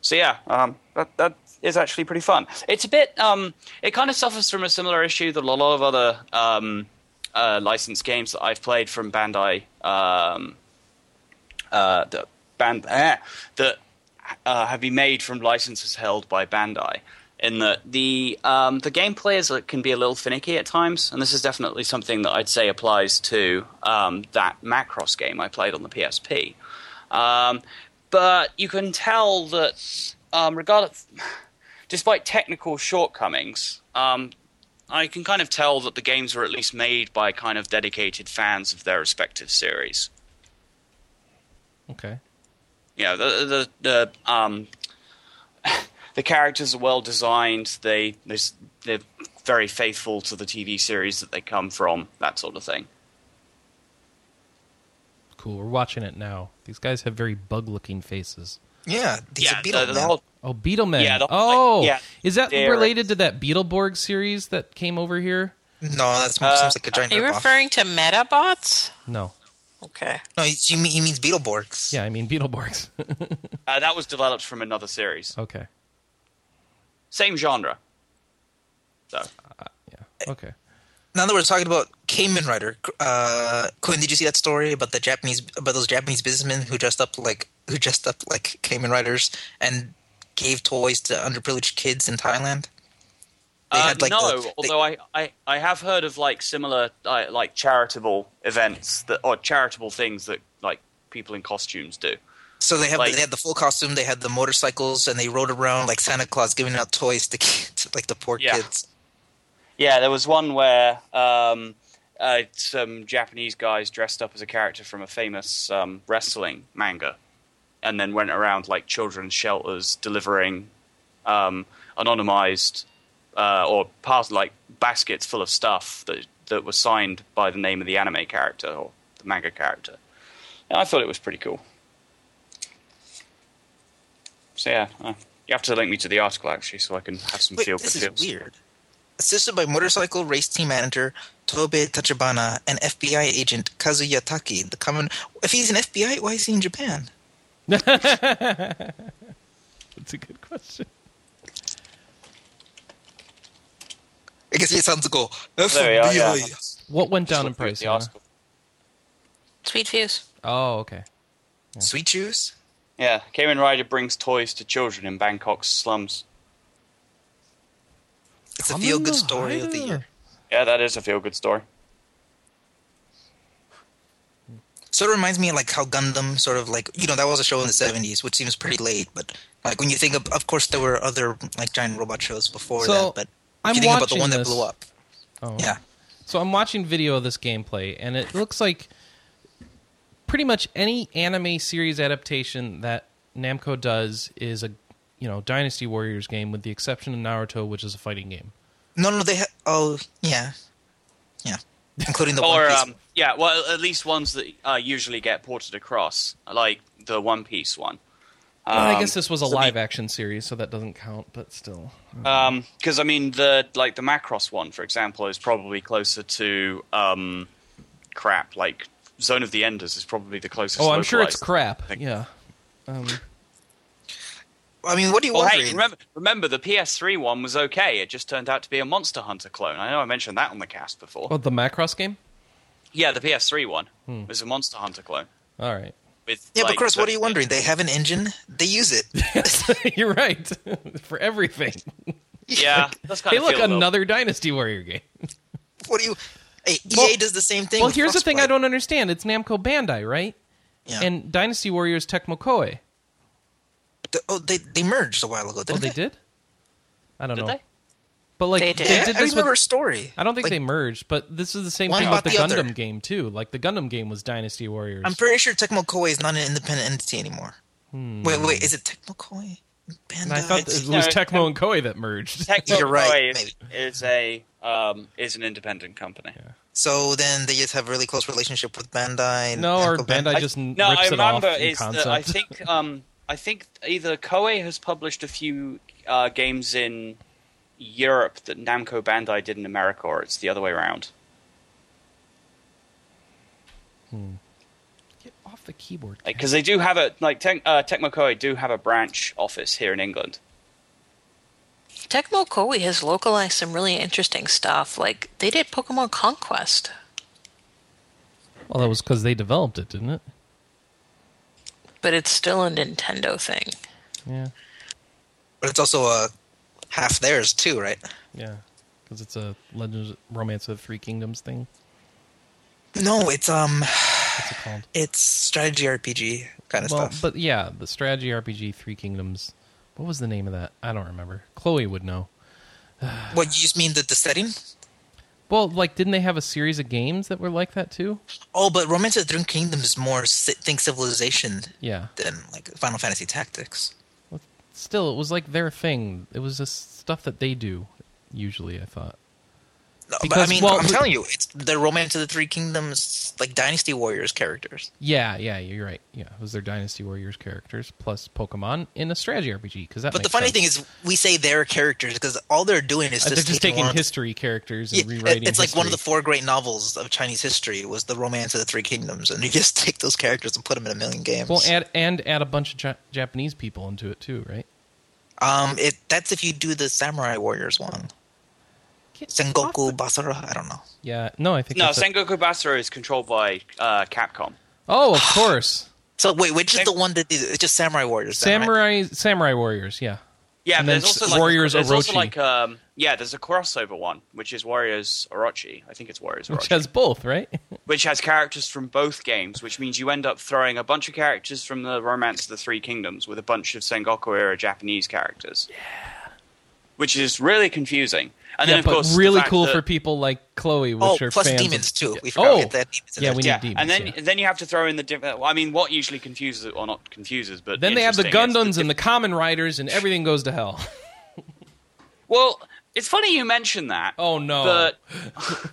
S4: so yeah, um, that that is actually pretty fun. It's a bit, um, it kind of suffers from a similar issue that a lot of other um, uh, licensed games that I've played from Bandai, um, uh, that band eh, that uh, have been made from licenses held by Bandai. In that the um, the gameplay is can be a little finicky at times, and this is definitely something that I'd say applies to um, that Macross game I played on the PSP. Um, but you can tell that, um, regardless, [sighs] despite technical shortcomings, um, I can kind of tell that the games were at least made by kind of dedicated fans of their respective series.
S1: Okay.
S4: Yeah, the the the um, [laughs] the characters are well designed. They they're, they're very faithful to the TV series that they come from. That sort of thing.
S1: Cool. We're watching it now. These guys have very bug-looking faces.
S3: Yeah, these
S4: yeah,
S3: are Beetle
S4: the, the whole
S1: Oh, Beetlemen.
S4: Yeah, the-
S1: oh,
S4: yeah,
S1: is that
S4: they're-
S1: related to that Beetleborg series that came over here?
S3: No, that
S4: Uh,
S3: seems like a giant
S2: Are you
S3: ripoff.
S2: referring to Metabots?
S1: No.
S2: Okay.
S3: No, he, he mean- he means Beetleborgs.
S1: Yeah, I mean Beetleborgs. [laughs]
S4: uh, that was developed from another series,
S1: okay.
S4: same genre. So
S1: Yeah. Okay.
S3: Now that we're talking about Kamen Rider, uh, Quinn, did you see that story about the Japanese about those Japanese businessmen who dressed up like who dressed up like Kamen Riders and gave toys to underprivileged kids in Thailand? They
S4: Uh,
S3: had, like,
S4: no,
S3: the- they-
S4: although I, I, I have heard of like similar uh, like charitable events that or charitable things that like people in costumes do.
S3: So they have
S4: Like-
S3: they had the full costume, they had the motorcycles, and they rode around like Santa Claus giving out toys to kids, [laughs] like the poor
S4: Yeah.
S3: kids.
S4: Yeah, there was one where um, uh, some Japanese guys dressed up as a character from a famous um, wrestling manga, and then went around like children's shelters delivering um, anonymized uh, or part like baskets full of stuff that that were signed by the name of the anime character or the manga character. And I thought it was pretty cool. so yeah, uh, you have to link me to the article actually, so I can have some
S3: Wait,
S4: feel for
S3: this is
S4: feels.
S3: weird. Assisted by motorcycle race team manager Tobe Tachibana and FBI agent Kazuya Taki, the common. If he's an FBI, why is he in Japan? [laughs]
S1: That's a good question.
S3: I guess he sounds to go
S4: There we are, yeah.
S3: FBI.
S1: What went down in
S4: Just
S1: price?
S4: the
S2: Sweet Fuse.
S1: Oh, okay.
S3: Sweet shoes.
S4: Yeah, Kamen Rider brings toys to children in Bangkok's slums.
S3: It's a feel good story of the year.
S4: Yeah, that is a feel good story.
S3: Sort of reminds me of like how Gundam sort of like you know that was a show in the seventies, which seems pretty late. But like when you think of, of course, there were other like giant robot shows before
S1: So,
S3: that. But if
S1: I'm
S3: you think about the
S1: watching
S3: one that blew up,
S1: Oh.
S3: yeah,
S1: So I'm watching video of this gameplay, and it looks like pretty much any anime series adaptation that Namco does is a you know Dynasty Warriors game, with the exception of Naruto, which is a fighting game.
S3: no, no, they ha- oh yeah, yeah, including the [laughs]
S4: or
S3: One Piece.
S4: um, yeah, well, at least ones that uh, usually get ported across, like the One Piece one.
S1: Well, I
S4: Um,
S1: guess this was a
S4: so the-
S1: live action series, so that doesn't count. But still,
S4: because I mean the like the Macross one, for example, is probably closer to um, crap. Like Zone of the Enders is probably the closest.
S1: oh, I'm sure it's
S4: localized.
S1: crap. Yeah.
S3: I mean, what do you
S4: Well,
S3: want?
S4: hey, remember, remember the PS3 one was okay. It just turned out to be a Monster Hunter clone. I know I mentioned that on the cast before.
S1: oh, the Macross game.
S4: yeah, the PS3 one
S1: Hmm.
S4: was a Monster Hunter clone.
S1: All right.
S4: With,
S3: yeah,
S4: like,
S3: but Chris, what are you wondering? They have an engine. They use it. [laughs] [laughs]
S1: You're right [laughs] for everything.
S4: Yeah, that's kind
S1: Hey,
S4: of
S1: look,
S4: feel, though.
S1: another Dynasty Warrior game.
S3: What do you? Hey, EA
S1: Well-
S3: does the same thing.
S1: Well,
S3: with
S1: here's the thing I don't understand. It's Namco Bandai, right?
S3: Yeah.
S1: And Dynasty Warriors Tecmo Koei.
S3: The- oh, they they merged a while ago.
S1: Oh,
S3: Didn't
S1: they did? I don't
S4: Did
S1: know.
S4: they?
S1: But like
S2: They
S1: they,
S2: did.
S1: did
S3: I
S1: this
S3: remember
S1: with
S3: a story.
S1: I don't think
S3: Like,
S1: they merged, but this is the same thing with the,
S3: the
S1: Gundam
S3: other.
S1: game too. Like the Gundam game was Dynasty Warriors.
S3: I'm pretty sure Tecmo Koei is not an independent entity anymore. Wait, wait, is it Tecmo Koei? Bandai?
S1: I thought it
S4: It's-
S1: was
S4: no,
S1: Tecmo and Koei that merged.
S4: Tecmo [laughs]
S3: You're right,
S4: Koei is, is a um, is an independent company.
S3: So then they just have a really close relationship with Bandai.
S1: no, or
S3: Namco
S1: Bandai
S4: I-
S1: just n-
S4: no,
S1: rips
S4: I remember
S1: off in
S4: is that. I think um, I think either Koei has published a few uh, games in Europe that Namco Bandai did in America, or it's the other way around.
S1: Get off the keyboard.
S4: Because they do have a like Tec- uh, Tecmo Koei do have a branch office here in England.
S2: Tecmo Koei has localized some really interesting stuff. Like they did Pokemon Conquest.
S1: Well, that was because they developed it, didn't it?
S2: But it's still a Nintendo thing.
S1: Yeah,
S3: But it's also a half theirs too, right?
S1: yeah. Because it's a Legends Romance of the Three Kingdoms thing.
S3: No, it's um,
S1: What's it called?
S3: it's strategy RPG kind of
S1: well,
S3: stuff.
S1: but yeah, the strategy RPG Three Kingdoms. What was the name of that? I don't remember. Chloe would know. [sighs]
S3: what you just mean the, the setting?
S1: Well, like, didn't they have a series of games that were like that too?
S3: Oh, but Romance of the Three Kingdoms is more think civilization
S1: Yeah.
S3: than like Final Fantasy Tactics.
S1: Still, it was like their thing. It was just stuff that they do. Usually, I thought.
S3: No, but I mean,
S1: well,
S3: I'm telling you, it's the Romance of the Three Kingdoms, like Dynasty Warriors characters.
S1: Yeah, yeah, you're right. Yeah, was their Dynasty Warriors characters plus Pokemon in a strategy RPG. Because.
S3: But the funny
S1: sense.
S3: thing is, we say their characters because all they're doing is
S1: Uh,
S3: just,
S1: they're just taking
S3: one of the-
S1: history characters and
S3: Yeah,
S1: rewriting.
S3: it's like one of the four great novels of Chinese history was the Romance of the Three Kingdoms, and you just [laughs] take those characters and put them in a million games.
S1: Well, add and add a bunch of ja- Japanese people into it too, right?
S3: um, it that's if you do the Samurai Warriors one, Sengoku
S1: the-
S3: Basara. I don't know.
S1: Yeah, no, I think
S4: No,
S1: that's a-
S4: Sengoku Basara is controlled by uh, Capcom.
S1: Oh, of course, [sighs]
S3: So wait, which is
S4: Sen-
S3: the one that is it's just Samurai Warriors? then, right?
S1: Samurai Samurai Warriors. Yeah,
S4: Yeah,
S1: And
S4: there's also
S1: s-
S4: like
S1: Warriors
S4: there's also
S1: Orochi.
S4: like um, yeah, there's a crossover one which is Warriors Orochi. I think it's Warriors Orochi,
S1: which has both, right? [laughs]
S4: which has characters from both games, which means you end up throwing a bunch of characters from the Romance of the Three Kingdoms with a bunch of Sengoku era Japanese characters. Yeah. Which is really confusing. And
S1: yeah,
S4: then of
S1: but
S4: course
S1: really cool
S4: that-
S1: for people like Chloe, which
S3: Oh,
S1: are
S3: plus
S1: fans
S3: demons
S1: of-
S3: too. We
S1: Yeah.
S3: forgot
S1: Oh,
S3: to get that demons in
S1: yeah, we need
S4: yeah,
S1: demons.
S4: and then
S1: yeah.
S4: then you have to throw in the different. I mean, what usually confuses, or not confuses, but
S1: Then they have the
S4: interesting is
S1: Gundams and the Kamen Riders, and everything goes to hell. [laughs]
S4: Well, it's funny you mention that.
S1: Oh no!
S4: But [laughs]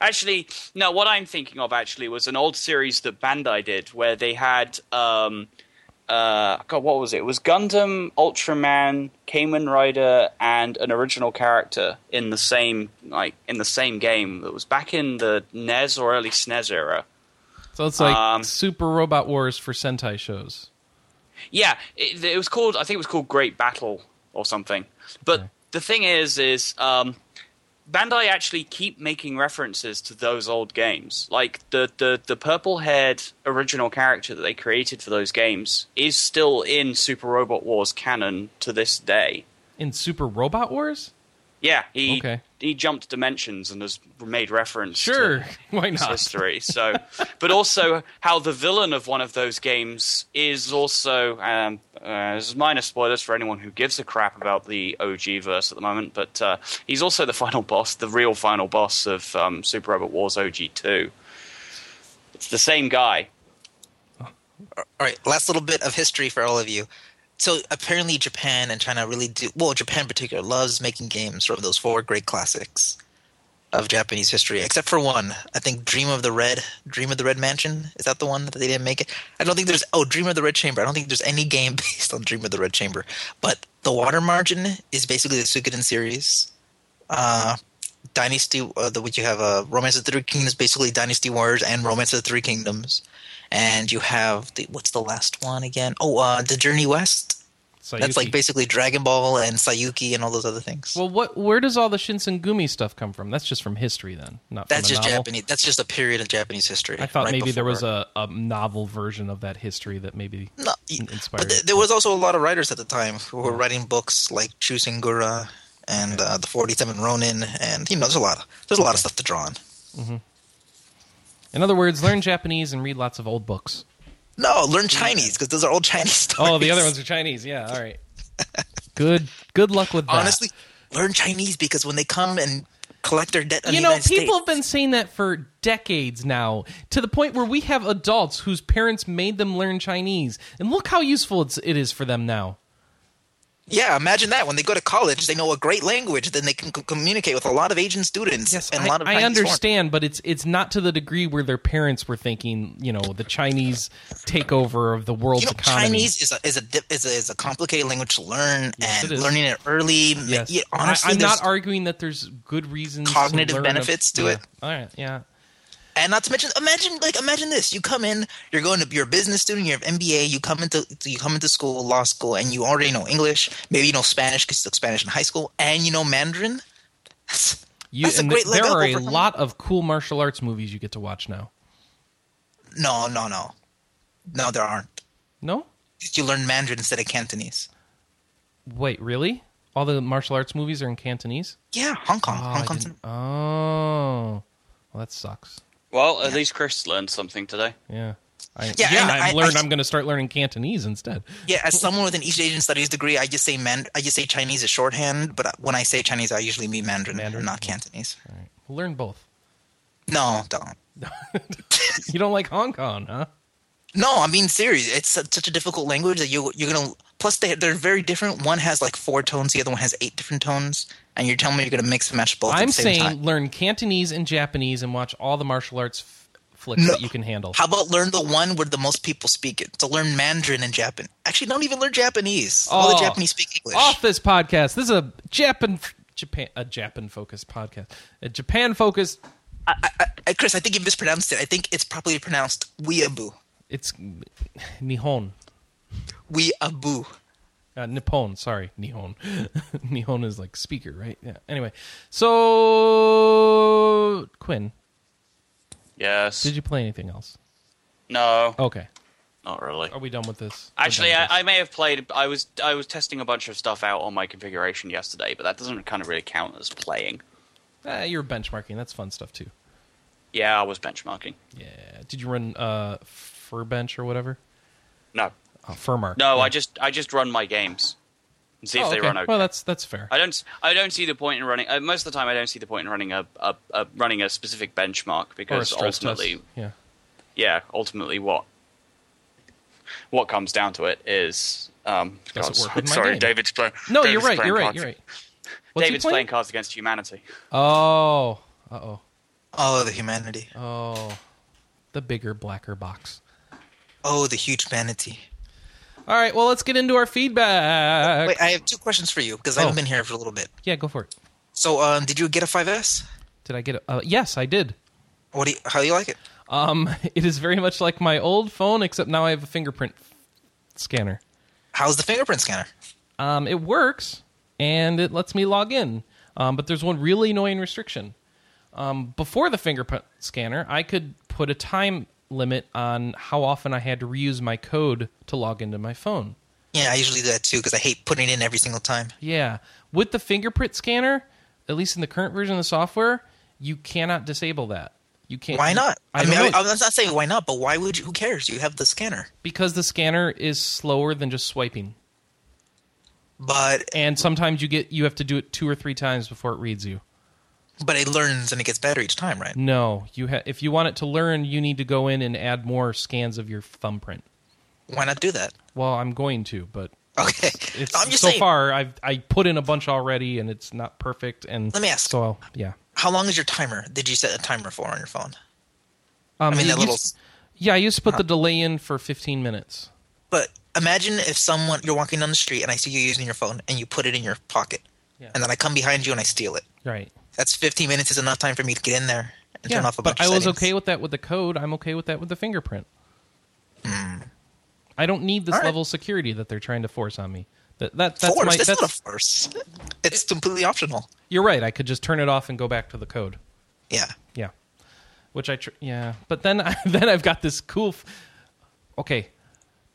S4: actually, no. What I'm thinking of actually was an old series that Bandai did, where they had um, uh, God, what was it? It was Gundam, Ultraman, Kamen Rider, and an original character in the same like in the same game. That was back in the NES or early SNES era.
S1: So it's like
S4: Um,
S1: Super Robot Wars for Sentai shows.
S4: Yeah, it, it was called. I think it was called Great Battle or something. But
S1: Okay.
S4: the thing is, is um, Bandai actually keep making references to those old games. Like the the the purple haired original character that they created for those games is still in Super Robot Wars canon to this day.
S1: In Super Robot Wars?
S4: Yeah, he
S1: Okay.
S4: he jumped dimensions and has made reference. to-
S1: Sure. [laughs] Why not?
S4: history. So, but also how the villain of one of those games is also. Um, uh, this is minor spoilers for anyone who gives a crap about the OG verse at the moment, but uh, he's also the final boss, the real final boss of um, Super Robot Wars OG two. It's the same guy.
S3: All right, last little bit of history for all of you. So apparently, Japan and China really do well. Japan in particular loves making games from those four great classics of Japanese history, except for one. I think Dream of the Red, Dream of the Red Mansion. Is that the one that they didn't make it? I don't think there's. Oh, Dream of the Red Chamber. I don't think there's any game [laughs] based on Dream of the Red Chamber. But the Water Margin is basically the Suikoden series. Uh, Dynasty, uh, the you have, uh, Romance of the Three Kingdoms, basically Dynasty Warriors and Romance of the Three Kingdoms, and you have the what's the last one again? Oh, uh, the Journey West. That's like basically Dragon Ball and Saiyuki and all those other things.
S1: Well, what? Where does all the Shinsengumi stuff come from? That's just from history, then, not
S3: that's just
S1: novel?
S3: Japanese. That's just a period of Japanese history.
S1: I thought
S3: right
S1: maybe there was a, a novel version of that history that maybe
S3: no,
S1: inspired.
S3: but th- there was also a lot of writers at the time who were writing books like Chushingura and uh, the Forty Seven Ronin, and you know, there's a lot. Of, there's a lot of stuff to draw on.
S1: In other words, learn Japanese and read lots of old books.
S3: No, learn Chinese because those are old Chinese stories. [laughs]
S1: Oh, the other ones are Chinese. Yeah, all right. Good. Good luck with that.
S3: Honestly, learn Chinese because when they come and collect their debt,
S1: you
S3: the
S1: know,
S3: United
S1: people
S3: States,
S1: have been saying that for decades now, to the point where we have adults whose parents made them learn Chinese, and look how useful it's, it is for them now.
S3: Yeah, imagine that. When they go to college, they know a great language, then they can c- communicate with a lot of Asian students
S1: Yes,
S3: and
S1: I,
S3: a lot of
S1: I
S3: Chinese foreign-
S1: understand, but it's it's not to the degree where their parents were thinking. You know, the Chinese takeover of the world's
S3: You know,
S1: economy.
S3: Chinese is a is a is a is a complicated language to learn,
S1: Yes,
S3: and
S1: it
S3: learning it early.
S1: Yes,
S3: yeah, honestly,
S1: I, am not arguing that there's good reasons, to
S3: Cognitive
S1: learn
S3: benefits to
S1: yeah.
S3: it.
S1: All right, yeah.
S3: And not to mention, imagine like imagine this: you come in, you're going to, you're a business student, you have MBA, you come into you come into school, law school, and you already know English, maybe you know Spanish because you took Spanish in high school, and you know Mandarin. That's,
S1: You,
S3: that's a great leg
S1: there are a lot of cool martial arts movies you get to watch now.
S3: No, no, no, no, there aren't.
S1: No,
S3: You learn Mandarin instead of Cantonese.
S1: wait, really? All the martial arts movies are in Cantonese.
S3: Yeah, Hong Kong,
S1: Oh,
S3: Hong
S1: Kong. Oh, well, that sucks.
S4: Well, at least Chris learned something today.
S1: Yeah. I,
S3: Yeah,
S1: yeah, I've
S3: I-
S1: learned
S3: I-
S1: I'm going to start learning Cantonese instead.
S3: Yeah, as someone with an East Asian Studies degree, I just say man, I just say Chinese is shorthand. But when I say Chinese, I usually mean Mandarin,
S1: Mandarin?
S3: not Cantonese.
S1: All right. We'll learn both.
S3: No, don't. [laughs]
S1: You don't like Hong Kong, huh?
S3: No, I mean serious. It's such, such a difficult language that you you're gonna. Plus, they they're very different. One has like four tones, the other one has eight different tones, and you're telling me you're gonna mix and match both at
S1: I'm
S3: the same
S1: saying
S3: time.
S1: learn Cantonese and Japanese and watch all the martial arts f- flicks
S3: No.
S1: that you can handle.
S3: How about learn the one where the most people speak it? So learn Mandarin and Japan. Actually, don't even learn Japanese. All the
S1: Oh.
S3: Japanese speak English.
S1: Off this podcast. This is a Japan Japan a Japan focused podcast. A Japan focused
S3: Uh, Chris, I think you mispronounced it. I think it's properly pronounced weeaboo.
S1: It's Nihon.
S3: Weeaboo.
S1: Uh, Nippon, sorry, Nihon. [laughs] Nihon is like speaker, right? Yeah. Anyway, so Quinn,
S4: Yes.
S1: did you play anything else?
S4: No,
S1: Okay,
S4: not really.
S1: are we done with this? We're
S4: Actually,
S1: done with
S4: I, I may have played. I was I was testing a bunch of stuff out on my configuration yesterday, but that doesn't kind of really count as playing.
S1: this. Ah, you're benchmarking. That's fun stuff too.
S4: Yeah, I was benchmarking.
S1: Yeah. Did you run uh Furbench or whatever?
S4: No,
S1: Oh, Furmark.
S4: no,
S1: Yeah.
S4: I just I just run my games and see if
S1: Oh,
S4: they
S1: okay.
S4: run okay.
S1: Well, that's that's fair.
S4: I don't. I don't see the point in running. Uh, most of the time, I don't see the point in running a, a, a running a specific benchmark because ultimately,
S1: test. Yeah.
S4: yeah, ultimately, what what comes down to it is. Um,
S1: Does it work with [laughs]
S4: sorry,
S1: game?
S4: David's playing.
S1: No,
S4: David's
S1: you're right. You're right.
S4: Cards-
S1: You're right. What's
S4: David's playing
S1: playing?
S4: Cards Against Humanity.
S1: Oh. Uh oh.
S3: Oh, the humanity.
S1: Oh. The bigger, blacker box.
S3: Oh, the huge vanity.
S1: All right, well, let's get into our feedback.
S3: Wait, I have two questions for you because I
S1: Oh.
S3: haven't been here for a little bit.
S1: Yeah, go for it.
S3: So, um, did you get a 5S?
S1: Did I get it? Uh, yes, I did.
S3: What do you, how do you like it?
S1: Um, [laughs] it is very much like my old phone, except now I have a fingerprint scanner.
S3: How's the fingerprint scanner?
S1: Um, it works and it lets me log in. Um, but there's one really annoying restriction. Um, before the fingerprint scanner, I could put a time limit on how often I had to reuse my code to log into my phone.
S3: Yeah, I usually do that too because I hate putting it in every single time.
S1: Yeah. With the fingerprint scanner, at least in the current version of the software, you cannot disable that. You can't.
S3: Why not?
S1: I,
S3: I, mean, I. I'm not saying why not, but why would you? Who cares? You have the scanner.
S1: because the scanner is slower than just swiping.
S3: But
S1: And sometimes you get you have to do it two or three times before it reads you.
S3: But it learns and it gets better each time, right?
S1: No, you ha- if you want it to learn, you need to go in and add more scans of your thumbprint.
S3: Why not do that?
S1: Well, I'm going to, but
S3: Okay,
S1: it's
S3: I'm just
S1: so
S3: saying.
S1: far I've I put in a bunch already and it's not perfect and
S3: Let me ask.
S1: So yeah.
S3: How long is your timer? Did you set a timer for on your phone?
S1: Um,
S3: I mean, that little.
S1: used- yeah, I used to put the delay in for 15 minutes.
S3: But imagine if someone you're walking down the street and I see you using your phone and you put it in your pocket,
S1: Yeah.
S3: and then I come behind you and I steal it.
S1: Right.
S3: That's 15 minutes is enough time for me to get in there and
S1: Yeah,
S3: turn off a bunch
S1: but
S3: bunch
S1: I was
S3: settings.
S1: okay with that with the code. I'm okay with that with the fingerprint. Hmm. I don't need this
S3: right.
S1: level of security that they're trying to force on me. That, that that's
S3: Force.
S1: my
S3: That's,
S1: that's
S3: not a force. It's completely optional.
S1: You're right. I could just turn it off and go back to the code.
S3: Yeah.
S1: Yeah, which I tr- yeah, but then I, [laughs] then I've got this cool. F- okay,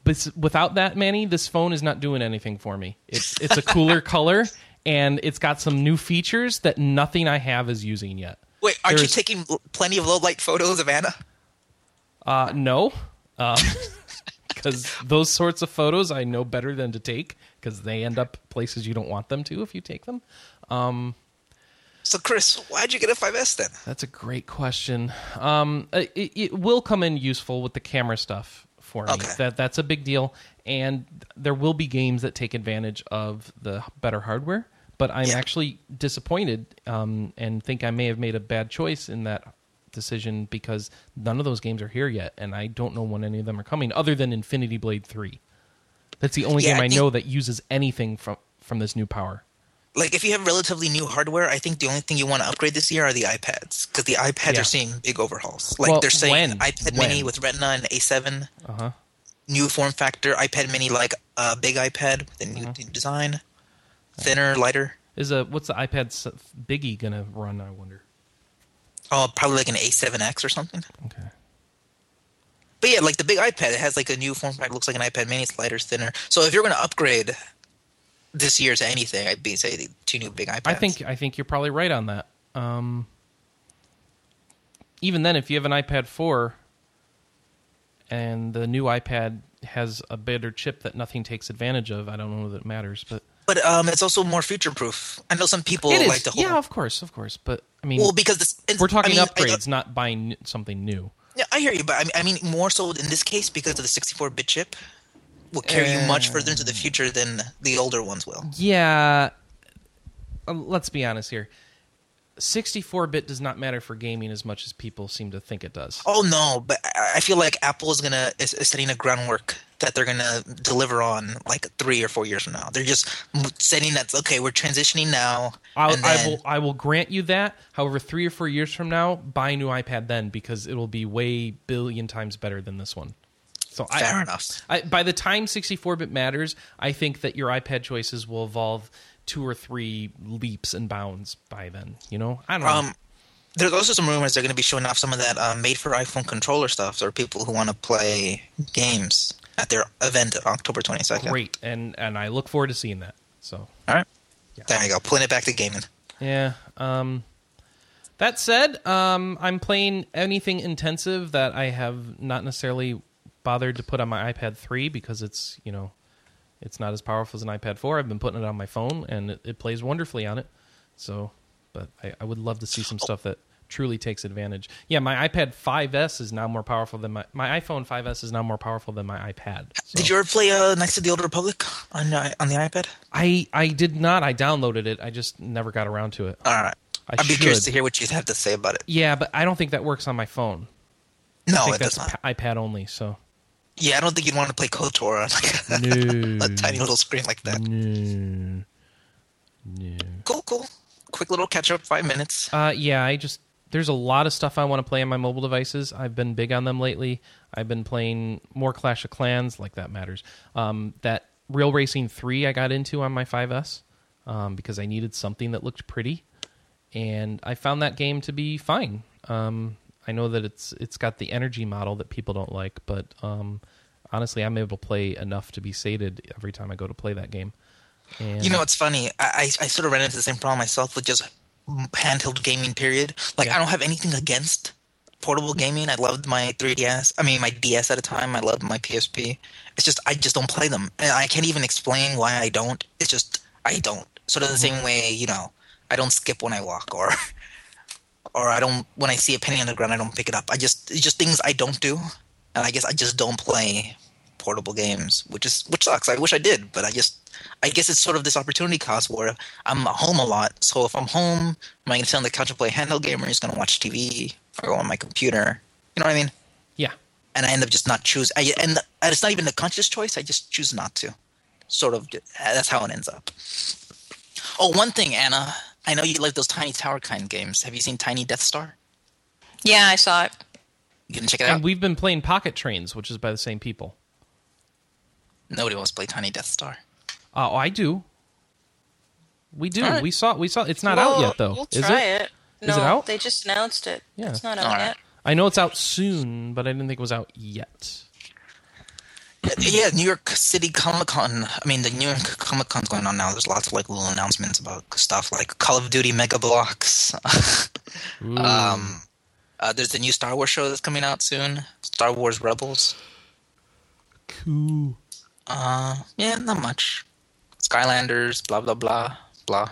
S1: but without that, Manny, this phone is not doing anything for me. It's it's a cooler [laughs] color and it's got some new features that nothing I have is using yet.
S3: Wait, aren't
S1: There's-
S3: you taking plenty of low light photos of Anna?
S1: Uh, no, [laughs] because those sorts of photos I know better than to take because they end up places you don't want them to if you take them.
S3: Um, So, Chris, why'd you get a 5S then?
S1: That's a great question. Um, it, it will come in useful with the camera stuff for me.
S3: Okay.
S1: That that's a big deal, and there will be games that take advantage of the better hardware. But I'm actually disappointed um, and think I may have made a bad choice in that decision because none of those games are here yet, and I don't know when any of them are coming, other than Infinity Blade Three. That's the only
S3: Yeah,
S1: game
S3: I
S1: I
S3: think-
S1: know that uses anything from from this new power.
S3: Like, if you have relatively new hardware, I think the only thing you want to upgrade this year are the iPads because the iPads
S1: Yeah.
S3: are seeing big overhauls. Like
S1: Well,
S3: they're saying
S1: when?
S3: iPad
S1: When?
S3: Mini with Retina and A7,
S1: Uh huh.
S3: New form factor, iPad Mini like a big iPad with a new
S1: Uh-huh.
S3: design, thinner, lighter.
S1: Is a what's the iPad Biggie gonna run? I wonder.
S3: Oh, probably like an A7X or something.
S1: Okay.
S3: But yeah, like the big iPad, it has like a new form factor. Looks like an iPad Mini. It's lighter, thinner. So if you're going to upgrade this year to anything, I'd be say the two new big iPads.
S1: I think I think you're probably right on that. Um, even then, if you have an iPad 4 and the new iPad has a better chip that nothing takes advantage of, I don't know that it matters, but
S3: But um, it's also more future proof. I know some people
S1: it is.
S3: like to hold.
S1: yeah, of course, of course. But I mean,
S3: Well, because this,
S1: we're talking
S3: I mean, I-
S1: upgrades, not buying something new.
S3: yeah, I hear you, but I mean, I mean more so in this case because of the 64-bit chip will carry you much further into the future than the older ones will.
S1: Yeah, uh, let's be honest here. 64-bit does not matter for gaming as much as people seem to think it does.
S3: Oh no, but I feel like Apple is gonna is, is setting a groundwork that they're gonna deliver on like three or four years from now. They're just setting that okay, we're transitioning now.
S1: I'll,
S3: and
S1: I will. I will grant you that. However, three or four years from now, buy a new iPad then because it'll be way billion times better than this one. So
S3: Fair
S1: I,
S3: enough.
S1: I, by the time 64-bit matters, I think that your iPad choices will evolve two or three leaps and bounds by then. You know, I don't know.
S3: Um, there's also some rumors they're going to be showing off some of that uh, made for iPhone controller stuff. So people who want to play games at their event October 22nd.
S1: Great, and and I look forward to seeing that. So
S3: All right. There you go. Pulling it back to gaming.
S1: Yeah. Um, that said, um, I'm playing anything intensive that I have not necessarily bothered to put on my iPad 3 because it's you know it's not as powerful as an iPad 4. I've been putting it on my phone and it, it plays wonderfully on it. So, but I, I would love to see some stuff that truly takes advantage. Yeah, my iPad 5s is now more powerful than my my iPhone 5s is now more powerful than my iPad. So.
S3: Did you ever play uh, Knights of the Old Republic on uh, on the iPad?
S1: I I did not. I downloaded it. I just never got around to it.
S3: All right.
S1: I
S3: I'd be curious to hear what you'd have to say about it.
S1: Yeah, but I don't think that works on my phone. I
S3: No,
S1: think
S3: it does
S1: that's
S3: not.
S1: iPad only. So
S3: Yeah, I don't think you'd want to play KOTOR on like [laughs]
S1: No.
S3: a tiny little screen like that.
S1: No. No.
S3: Cool, cool. Quick little catch up, five minutes.
S1: Uh, yeah, I just there's a lot of stuff I want to play on my mobile devices. I've been big on them lately. I've been playing more Clash of Clans, like that matters. Um, that Real Racing Three I got into on my 5S um, because I needed something that looked pretty, and I found that game to be fine. Um, I know that it's it's got the energy model that people don't like, but um, honestly, I'm able to play enough to be sated every time I go to play that game. And
S3: You know, it's funny. I, I, I sort of ran into the same problem myself with just handheld gaming. Period. Like,
S1: Yeah.
S3: I don't have anything against portable gaming. I loved my 3DS. I mean, my DS at a time. I loved my PSP. It's just I just don't play them, and I can't even explain why I don't. It's just I don't. Sort of the
S1: Mm-hmm.
S3: same way, you know, I don't skip when I walk, or [laughs] or I don't when I see a penny on the ground, I don't pick it up. I just it's just things I don't do, and I guess I just don't play portable games, which is which sucks. I wish I did, but I just I guess it's sort of this opportunity cost where I'm home a lot. So if I'm home, am I going to sit on the couch and play a handheld game, or just going to watch TV or go on my computer? You know what I mean?
S1: yeah,
S3: And I end up just not choosing. I, and it's not even a conscious choice. I just choose not to. Sort of. That's how it ends up. Oh, one thing, Anna. I know you like those tiny tower kind games. Have you seen Tiny Death Star?
S2: Yeah, I saw it.
S3: You can check it out.
S1: and we've been playing Pocket Trains, which is by the same people.
S3: Nobody wants to play Tiny Death Star.
S1: Oh, I do. We do.
S3: All right.
S1: We saw. We saw. It's not out yet, though.
S2: We'll
S1: is
S2: try
S1: it?
S2: it.
S1: Is
S2: No,
S1: it out?
S2: they just announced it.
S1: Yeah.
S2: It's not out
S3: All right.
S2: yet.
S1: I know it's out soon, but I didn't think it was out yet.
S3: Yeah, New York City Comic Con. I mean, the New York Comic Con's going on now. There's lots of like little announcements about stuff like Call of Duty Mega
S1: Bloks. [laughs]
S3: Um, uh, there's the new Star Wars show that's coming out soon. Star Wars Rebels.
S1: cool.
S3: Uh, yeah, not much. Skylanders, blah blah blah blah.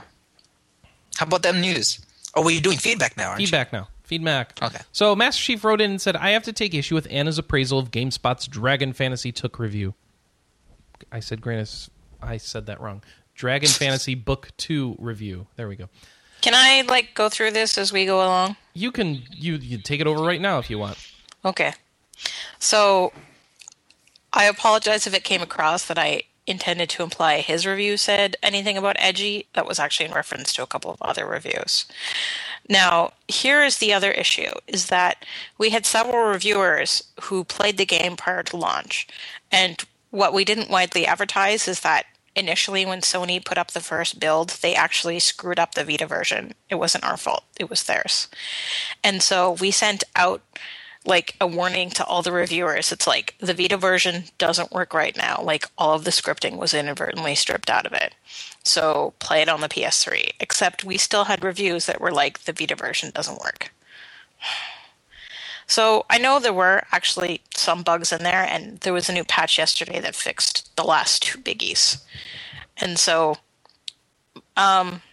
S3: How about them news? Oh, well, you're doing feedback now, aren't
S1: Feedback now. Feedback.
S3: Okay.
S1: So Master Chief wrote in and said, "I have to take issue with Anna's appraisal of GameSpot's Dragon Fantasy Took review." I said, "Grannis." I said that wrong. Dragon [laughs] Fantasy Book Two review. There we go.
S2: Can I like go through this as we go along?
S1: You can you you take it over right now if you want.
S2: Okay. So I apologize if it came across that I intended to imply his review said anything about edgy. That was actually in reference to a couple of other reviews. Now, here is the other issue is that we had several reviewers who played the game prior to launch. And what we didn't widely advertise is that initially when Sony put up the first build, they actually screwed up the Vita version. It wasn't our fault, it was theirs. And so we sent out like a warning to all the reviewers. It's like the Vita version doesn't work right now. Like all of the scripting was inadvertently stripped out of it. So play it on the PS3. Except we still had reviews that were like the Vita version doesn't work. [sighs] So I know there were actually some bugs in there, and there was a new patch yesterday that fixed the last two biggies. And so, um,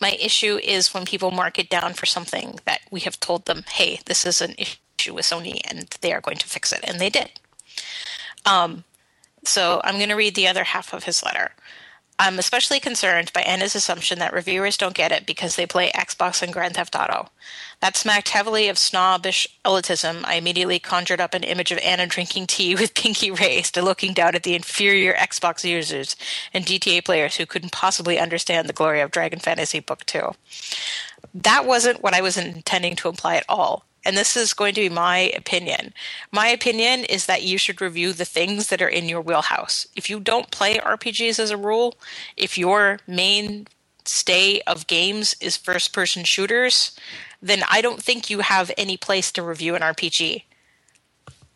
S2: my issue is when people mark it down for something that we have told them, hey, this is an issue with Sony, and they are going to fix it, and they did. Um, so I'm going to read the other half of his letter. I'm especially concerned by Anna's assumption that reviewers don't get it because they play Xbox and Grand Theft Auto. That smacked heavily of snobbish elitism. I immediately conjured up an image of Anna drinking tea with [laughs] pinky raised and looking down at the inferior Xbox users and GTA players who couldn't possibly understand the glory of Dragon Fantasy Book 2. That wasn't what I was intending to imply at all. And this is going to be my opinion. My opinion is that you should review the things that are in your wheelhouse. If you don't play RPGs as a rule, if your main stay of games is first person shooters, then I don't think you have any place to review an RPG.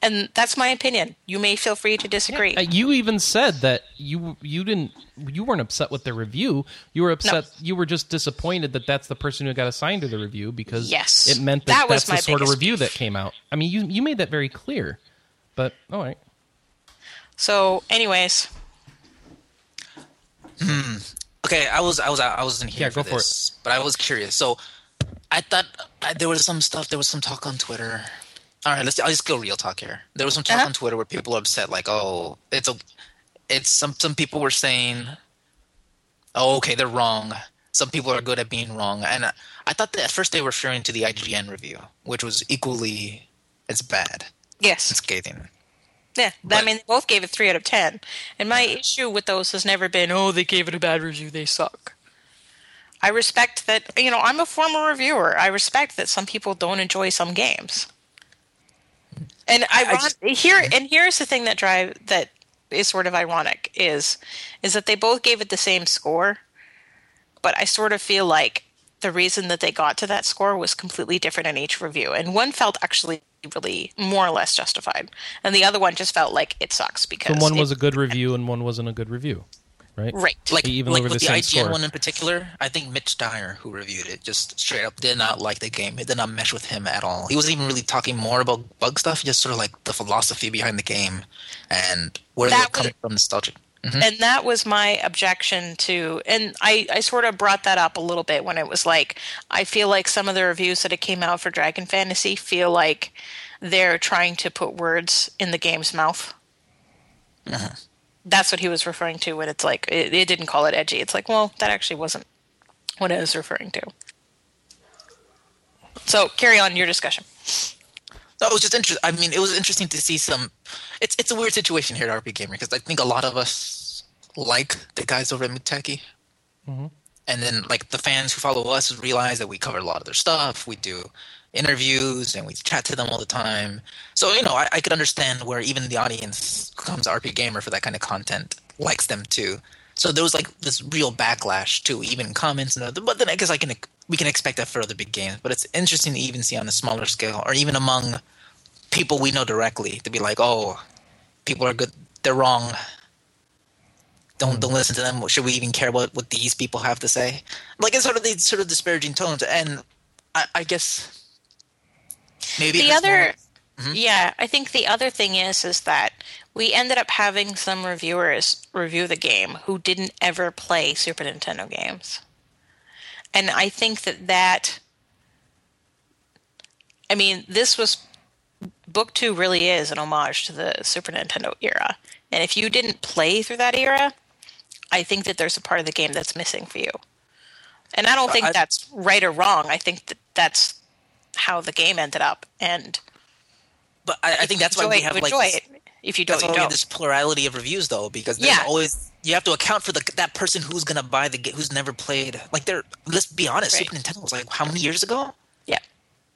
S2: And that's my opinion. You may feel free to disagree.
S1: Uh, you even said that you you didn't you weren't upset with the review. You were upset. You were just disappointed that that's the person who got assigned to the review because
S2: Yes.
S1: it meant that,
S2: That was
S1: that's the sort of
S2: biggest
S1: review that came out. I mean, you you made that very clear. But all right.
S2: so, anyways,
S3: Okay, I was I was I wasn't here
S1: Yeah,
S3: for
S1: go for
S3: this, but I was curious. So, I thought I, there was some stuff. There was some talk on Twitter. All right, let's. I'll just go real talk here. There was some talk
S2: Uh-huh.
S3: on Twitter where people are upset, like, "Oh, it's a, it's some some people were saying, oh, okay, they're wrong. Some people are good at being wrong." And I, I thought that at first they were referring to the IGN review, which was equally as bad
S2: yes.
S3: scathing.
S2: Yeah,
S3: But-
S2: I mean, they both gave it three out of ten. And my issue with those has never been, oh, they gave it a bad review, they suck. I respect that. You know, I'm a former reviewer. I respect that some people don't enjoy some games. And I,
S3: I just-
S2: here and here's the thing that drive that is sort of ironic is is that they both gave it the same score, but I sort of feel like the reason that they got to that score was completely different in each review, and one felt actually really more or less justified, and the other one just felt like it sucks
S1: So
S2: because
S1: one
S2: it-
S1: was a good review and one wasn't a good review, right?
S2: right.
S3: Like,
S1: Even
S3: like with
S1: the
S3: the, IGN
S1: score.
S3: one in particular, I think Mitch Dyer, who reviewed it, just straight up did not like the game. It did not mesh with him at all. He wasn't even really talking more about bug stuff, just sort of like the philosophy behind the game and where
S2: That
S3: they're
S2: was-
S3: coming from nostalgic. Mm-hmm.
S2: and that was my objection to and I, I sort of brought that up a little bit when it was like i feel like some of the reviews that it came out for dragon fantasy feel like they're trying to put words in the game's mouth mm-hmm. That's what he was referring to when it's like it, it didn't call it edgy it's like well that actually wasn't what i was referring to so carry on your discussion
S3: No, it was just interesting. I mean, it was interesting to see some. It's it's a weird situation here at RPGamer because I think a lot of us like the guys over at Muteki,
S1: Mm-hmm.
S3: and then like the fans who follow us realize that we cover a lot of their stuff. We do interviews and we chat to them all the time. So you know, I, I could understand where even the audience comes RPGamer for that kind of content likes them too. So there was like this real backlash too, even comments and other. But then I guess I can we can expect that for other big games. But it's interesting to even see on a smaller scale, or even among people we know directly, to be like, oh, people are good, they're wrong. Don't don't listen to them. Should we even care what what these people have to say? Like it's sort of these sort of disparaging tones, and I, I guess maybe
S2: the other
S3: more- mm-hmm.
S2: yeah i think the other thing is is that we ended up having some reviewers review the game who didn't ever play super nintendo games. And i think that that i mean this was book two really is an homage to the super nintendo era. And if you didn't play through that era i think that there's a part of the game that's missing for you. And i don't uh, think
S3: I-
S2: that's right or wrong. I think that that's how the game ended up and
S3: But I, I think that's why we have like this.
S2: If you don't, you
S3: why we have
S2: don't.
S3: this plurality of reviews though, because there's
S2: Yeah.
S3: always you have to account for the that person who's gonna buy the game who's never played. Like they're let's be honest,
S2: Right.
S3: Super Nintendo was like how many years ago?
S2: Yeah.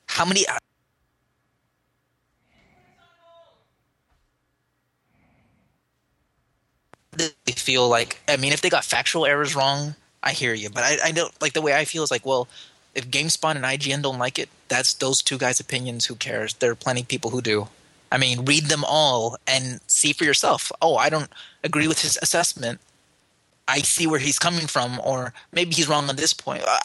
S3: How many? They feel like I mean, if they got factual errors wrong, I hear you, but I, I don't like the way I feel is like, well, if GameSpot and IGN don't like it, that's those two guys' opinions. Who cares? There are plenty of people who do. I mean, read them all and see for yourself. Oh, I don't agree with his assessment. I see where he's coming from, or maybe he's wrong on this point. Uh,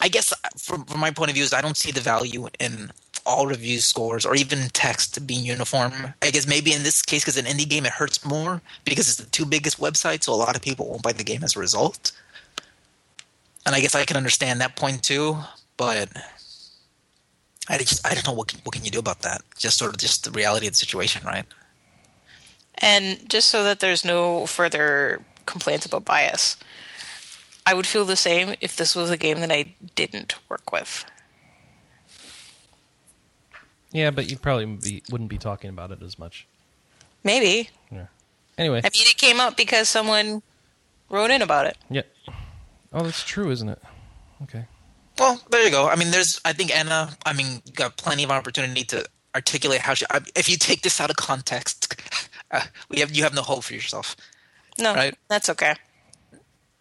S3: I guess from, from my point of view, is I don't see the value in all review scores or even text being uniform. I guess maybe in this case, because an indie game, it hurts more because it's the two biggest websites, so a lot of people won't buy the game as a result. And I guess I can understand that point too, but I just I don't know what can, what can you do about that. Just sort of just the reality of the situation, right?
S2: And just so that there's no further complaints about bias, I would feel the same if this was a game that I didn't work with.
S1: Yeah, but you probably be, wouldn't be talking about it as much.
S2: Maybe.
S1: Yeah. Anyway,
S2: I mean, it came up because someone wrote in about it.
S1: yeah. Oh, that's true, isn't it? Okay.
S3: Well, there you go. I mean, there's. I think Anna. I mean, got plenty of opportunity to articulate how she. I- If you take this out of context, [laughs] uh, we have you have no hope for yourself.
S2: No,
S3: Right.
S2: that's okay.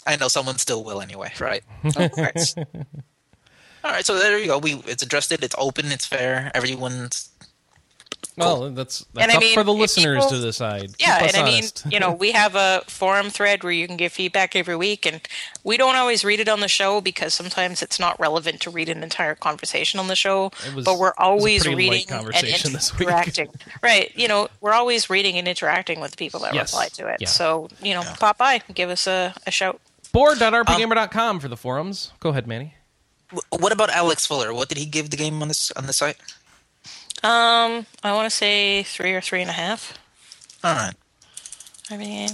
S3: I know someone still will anyway, right? [laughs]
S2: Of course.
S3: All right, so there you go. We it's addressed it. It's open. It's fair. Everyone's.
S1: Well, that's that's
S2: And I
S1: up
S2: mean,
S1: for the listeners
S2: people-
S1: to decide.
S2: Yeah,
S1: Keep us
S2: and I mean, you know, we have a forum thread where you can give feedback every week, and we don't always read it on the show because sometimes it's not relevant to read an entire conversation on the show.
S1: Was-
S2: but we're
S1: it was a
S2: always reading and
S1: conversation this week.
S2: interacting. [laughs] right? You know, we're always reading and interacting with the people that
S1: Yes.
S2: reply to it.
S1: Yeah.
S2: So you know, pop by, give us a, a shout.
S1: Board.rpgamer.com for the forums. Go ahead, Manny.
S3: What about Alex Fuller? What did he give the game on this on the site?
S2: Um, I want to say three or three and a half.
S3: All right.
S1: I'm being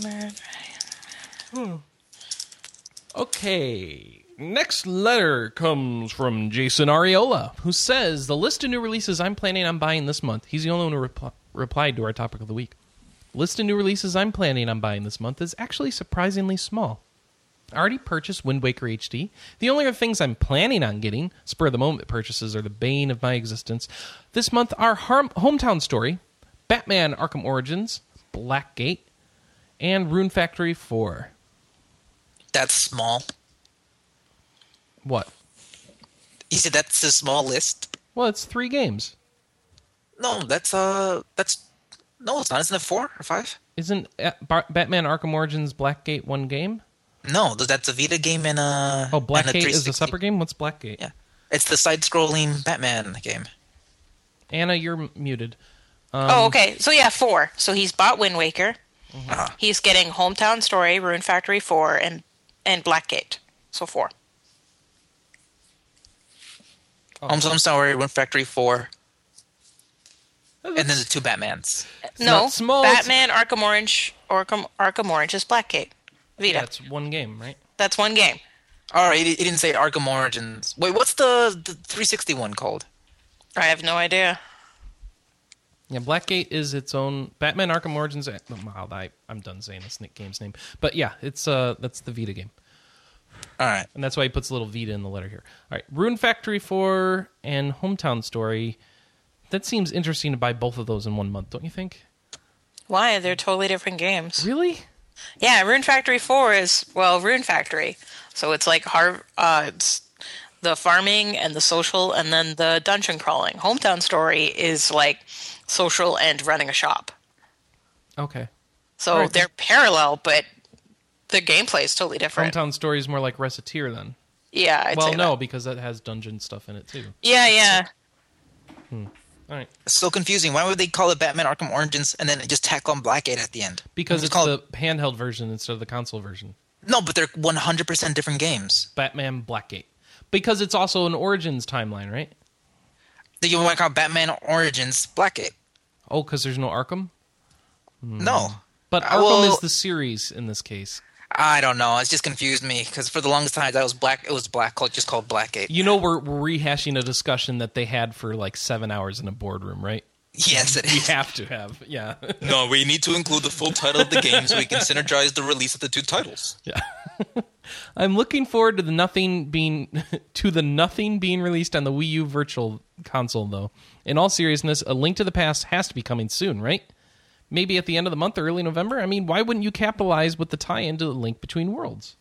S1: Okay. Next letter comes from Jason Ariola, who says the list of new releases I'm planning on buying this month. He's the only one who repl- replied to our topic of the week. List of new releases I'm planning on buying this month is actually surprisingly small. I already purchased Wind Waker HD. The only other things I'm planning on getting, spur of the moment purchases, are the bane of my existence. This month are Harm- Hometown Story, Batman Arkham Origins, Blackgate, and Rune Factory 4.
S3: That's small.
S1: What?
S3: You said that's a small list.
S1: Well, it's three games.
S3: No, that's uh, that's no, it's not. Isn't it four or five?
S1: Isn't uh, Batman Arkham Origins Blackgate one game?
S3: No, th- that's a Vita game and a
S1: Oh,
S3: and a
S1: Blackgate is a separate game? What's Blackgate?
S3: Yeah, it's the side-scrolling Batman game.
S1: Anna, you're m- muted.
S2: oh, okay. So yeah, four. So he's bought Wind Waker.
S3: Ah.
S2: He's getting Hometown Story, Rune Factory four, and and Blackgate. So four.
S1: Oh.
S3: Home's Home Story, Wind Factory four, and then the two Batmans.
S2: no,
S1: not small, it's-
S2: Batman Arkham Orange, Arkham Arkham Orange is Blackgate. Vita.
S1: That's one game, right?
S2: That's one game.
S3: All right, he he didn't say Arkham Origins. Wait, what's the, the 360 one called?
S2: I have no idea.
S1: Yeah, Blackgate is its own Batman Arkham Origins. eh, Wow, I, I'm done saying this Nick game's name, but yeah, it's uh that's the Vita game,
S3: All right,
S1: and that's why he puts a little Vita in the letter here. All right, Rune Factory Four and Hometown Story. That seems interesting to buy both of those in one month, don't you think?
S2: Why? They're totally different games.
S1: Really?
S2: Yeah, Rune Factory 4 is, well, Rune Factory. So it's like har- uh, it's the farming and the social and then the dungeon crawling. Hometown Story is like social and running a shop.
S1: Okay.
S2: So
S1: Alright,
S2: they're parallel, but the gameplay is totally different.
S1: Hometown Story is more like Recettear then.
S2: yeah, I'd
S1: well, no,
S2: that.
S1: because that has dungeon stuff in it too.
S2: Yeah, yeah.
S1: All right,
S3: it's so confusing. Why would they call it Batman Arkham Origins and then just tack on Blackgate at the end?
S1: because it's
S3: called
S1: the handheld version instead of the console version.
S3: no, but they're 100% different games.
S1: Batman Blackgate. Because it's also an Origins timeline, right?
S3: You want to call Batman Origins Blackgate?
S1: Oh, because there's no Arkham.
S3: No,
S1: But
S3: Uh,
S1: Arkham
S3: well-
S1: is the series in this case.
S3: I don't know. It's just confused me because for the longest time that was black. It was black, called just called Blackgate.
S1: You know, we're, we're rehashing a discussion that they had for like seven hours in a boardroom, right?
S3: Yes, it
S1: We
S3: is.
S1: have to have, yeah, [laughs]
S3: No, we need to include the full title of the game so we can synergize the release of the two titles.
S1: yeah. [laughs] I'm looking forward to the nothing being [laughs] to the nothing being released on the Wii U Virtual Console, though. In all seriousness, A Link to the Past has to be coming soon, right? Maybe at the end of the month or early November. I mean, why wouldn't you capitalize with the tie-in to the Link Between Worlds?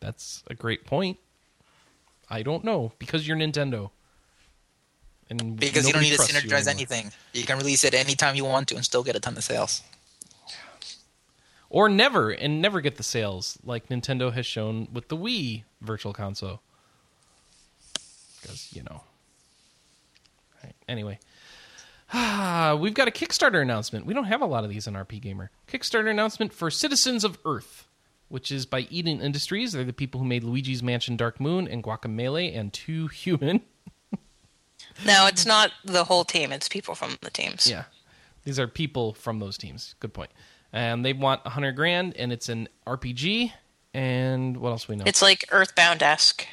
S1: That's a great point. I don't know because you're Nintendo, and
S3: Because you don't need to
S1: trusts you
S3: synergize anything. You can release it anytime you want to and still get a ton of sales.
S1: or never and never get the sales like Nintendo has shown with the Wii Virtual Console. Because you know. Right, Anyway, [sighs] we've got a Kickstarter announcement. We don't have a lot of these on RPGamer. Kickstarter announcement for Citizens of Earth, which is by Eden Industries. They're the people who made Luigi's Mansion Dark Moon and Guacamelee and Two Human. [laughs]
S2: No, it's not the whole team. It's people from the teams.
S1: Yeah. These are people from those teams. Good point. And they want a hundred grand, and it's an RPG. And what else we know?
S2: It's like Earthbound esque.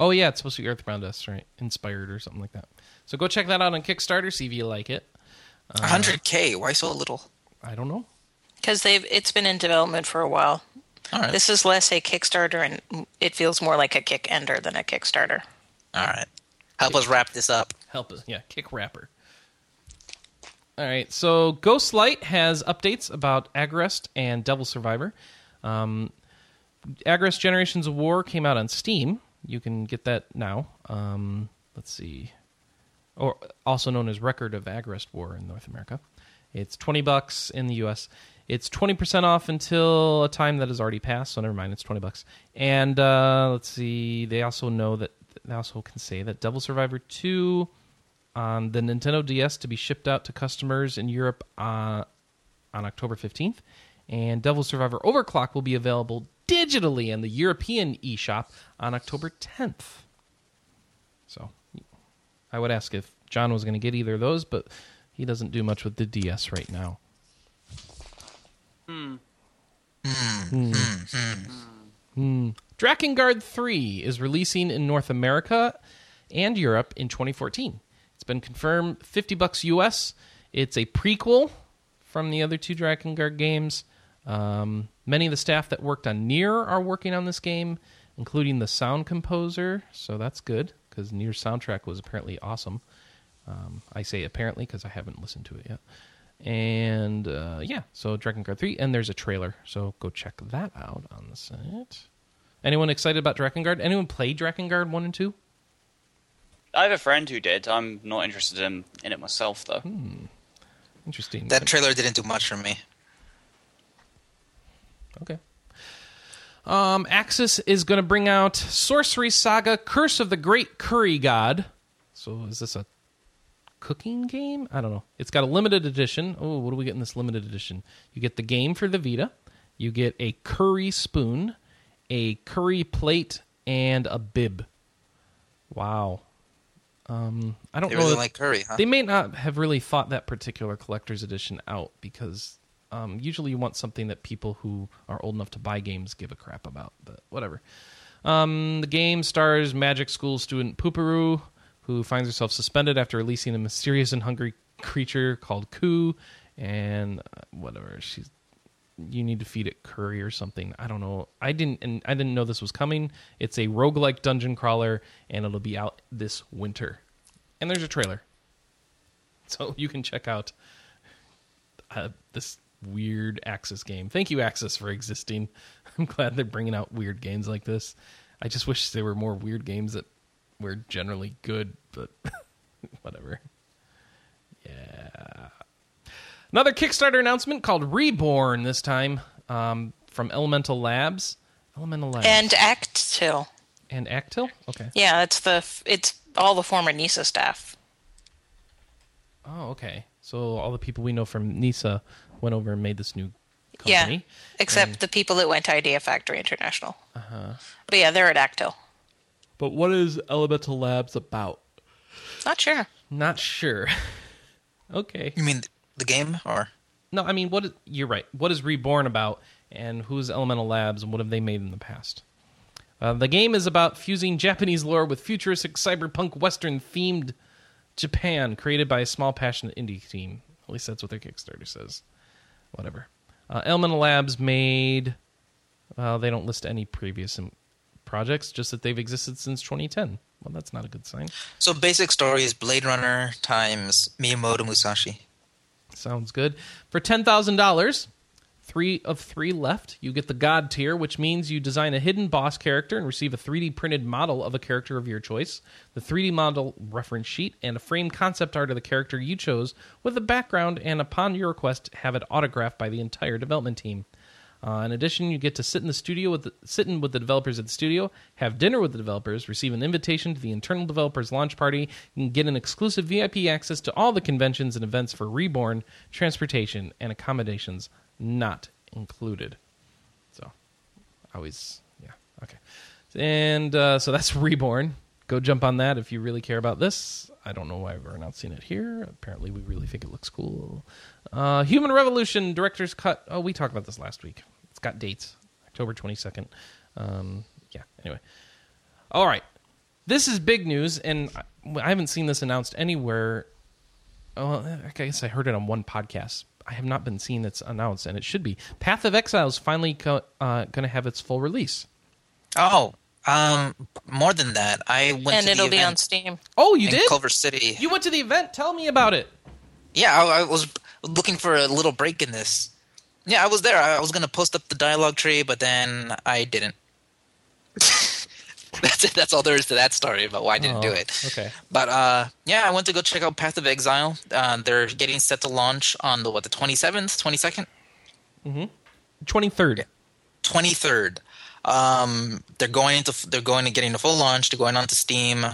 S1: oh yeah, it's supposed to be Earthbound esque, right? Inspired or something like that. So go check that out on Kickstarter. See if you like it. Uh,
S3: 100k. Why so little?
S1: I don't know.
S2: Because they've it's been in development for a while.
S3: All right.
S2: This is less a Kickstarter and it feels more like a kick ender than a Kickstarter.
S3: All right. Help us wrap this up.
S1: Help us, yeah, kick wrapper. All right, so Ghostlight has updates about Agarest and Devil Survivor. Um, Agarest Generations of War came out on Steam. You can get that now. Um, let's see, or also known as Record of Agarest War in North America. It's twenty bucks in the U.S. It's twenty percent off until a time that has already passed. So never mind, it's twenty bucks. And uh, let's see, they also know that they also can say that Devil Survivor two on the Nintendo DS to be shipped out to customers in Europe uh, on October 15th. And Devil Survivor Overclock will be available digitally in the European eShop on October 10th. So I would ask if John was going to get either of those, but he doesn't do much with the DS right now. Hmm. Hmm. Hmm. Drakengard 3 is releasing in North America and Europe in 2014. It's been confirmed 50 bucks US. It's a prequel from the other two Drakengard games. Um, many of the staff that worked on Nier are working on this game, including the sound composer. So that's good because Nier's soundtrack was apparently awesome. Um, I say apparently because I haven't listened to it yet. And uh, yeah, so Drakengard 3, and there's a trailer. So go check that out on the site. Anyone excited about Drakengard? Anyone play Drakengard 1 and 2?
S4: I have a friend who did. I'm not interested in, in it myself, though. Hmm.
S1: Interesting.
S3: That trailer didn't do much for me.
S1: Okay. Um, Aksys is going to bring out Sorcery Saga: Curse of the Great Curry God. So is this a cooking game? I don't know. It's got a limited edition. Oh, what do we get in this limited edition? You get the game for the Vita. You get a curry spoon, a curry plate, and a bib. Wow. Um, I don't
S3: They
S1: know.
S3: really like curry, huh?
S1: they may not have really thought that particular collector's edition out because um, usually you want something that people who are old enough to buy games give a crap about. But whatever. Um, the game stars magic school student Pupuru, who finds herself suspended after releasing a mysterious and hungry creature called Ku, and uh, whatever she's. You need to feed it curry or something. I don't know. I didn't and I didn't know this was coming. It's a roguelike dungeon crawler and it'll be out this winter. And there's a trailer. [laughs] So you can check out uh, this weird Aksys game. Thank you, Aksys, for existing. [laughs] I'm glad they're bringing out weird games like this. I just wish there were more weird games that were generally good, but [laughs] whatever. Yeah. Another Kickstarter announcement called Reborn this time um, from Elemental Labs. Elemental Labs
S2: And Actil.
S1: and Actil. Okay.
S2: Yeah, it's the it's all the former NISA staff.
S1: Oh, okay. So all the people we know from NISA went over and made this new company.
S2: Yeah,
S1: company.
S2: except the people that went to Idea Factory International. Uh-huh. But yeah, they're at Actil.
S1: But what is Elemental Labs about?
S2: Not sure.
S1: Not sure. [laughs] okay.
S3: You mean the game or?
S1: No, I mean, what? Is, you're right. What is Reborn about, and who's Elemental Labs, and what have they made in the past? Uh, the game is about fusing Japanese lore with futuristic cyberpunk Western themed Japan, created by a small, passionate indie team. At least that's what their Kickstarter says. Whatever. Uh, Elemental Labs made. Well, they don't list any previous projects, just that they've existed since 2010. Well, that's not a good sign.
S3: So basic story is Blade Runner times Miyamoto Musashi.
S1: Sounds good. For ten thousand dollars, three of three left. You get the God tier, which means you design a hidden boss character and receive a 3D printed model of a character of your choice, the 3D model reference sheet, and a framed concept art of the character you chose with a background, and upon your request, have it autographed by the entire development team. Uh, in addition, you get to sit in the studio with the, sit in with the developers at the studio, have dinner with the developers, receive an invitation to the internal developers launch party, and get an exclusive VIP access to all the conventions and events for Reborn, transportation, and accommodations not included. So, always, yeah, okay. And uh, so that's Reborn. Go jump on that if you really care about this. I don't know why we're announcing it here. Apparently, we really think it looks cool. Uh, Human Revolution Director's Cut. Oh, we talked about this last week. It's got dates October 22nd. Um, yeah, anyway. All right. This is big news, and I haven't seen this announced anywhere. Well, I guess I heard it on one podcast. I have not been seeing it's announced, and it should be. Path of Exile is finally co- uh, going to have its full release.
S3: Oh, um, more than that, I went to the event.
S2: and
S3: to
S2: it'll
S3: the
S2: be on Steam.
S1: Oh, you
S3: in
S1: did?
S3: Culver City.
S1: You went to the event. Tell me about it.
S3: Yeah, I, I was looking for a little break in this. Yeah, I was there. I was gonna post up the dialogue tree, but then I didn't. [laughs] that's it. That's all there is to that story about why I didn't do
S1: Oh,
S3: it.
S1: Okay.
S3: But uh, yeah, I went to go check out Path of Exile. Uh, they're getting set to launch on the what the twenty seventh, twenty second,
S1: 23rd.
S3: twenty third. Um, they're going into they're going to getting a full launch. They're going onto Steam.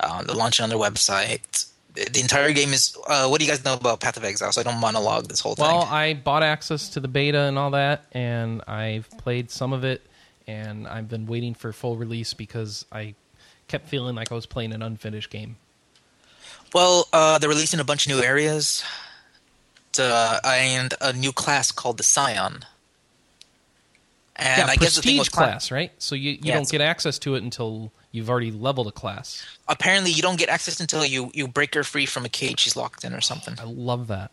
S3: Uh, they're launching on their website. The the entire game is. Uh, what do you guys know about Path of Exile? So I don't monologue this whole thing.
S1: Well, I bought access to the beta and all that, and I've played some of it, and I've been waiting for full release because I kept feeling like I was playing an unfinished game.
S3: Well, uh, they're releasing a bunch of new areas, to, and a new class called the Scion. And
S1: yeah,
S3: I guess the thing
S1: class, right? So you, you
S3: Yeah,
S1: don't get access to it until you've already leveled a class.
S3: apparently you don't get access until you you break her free from a cage she's locked in or something.
S1: I love that.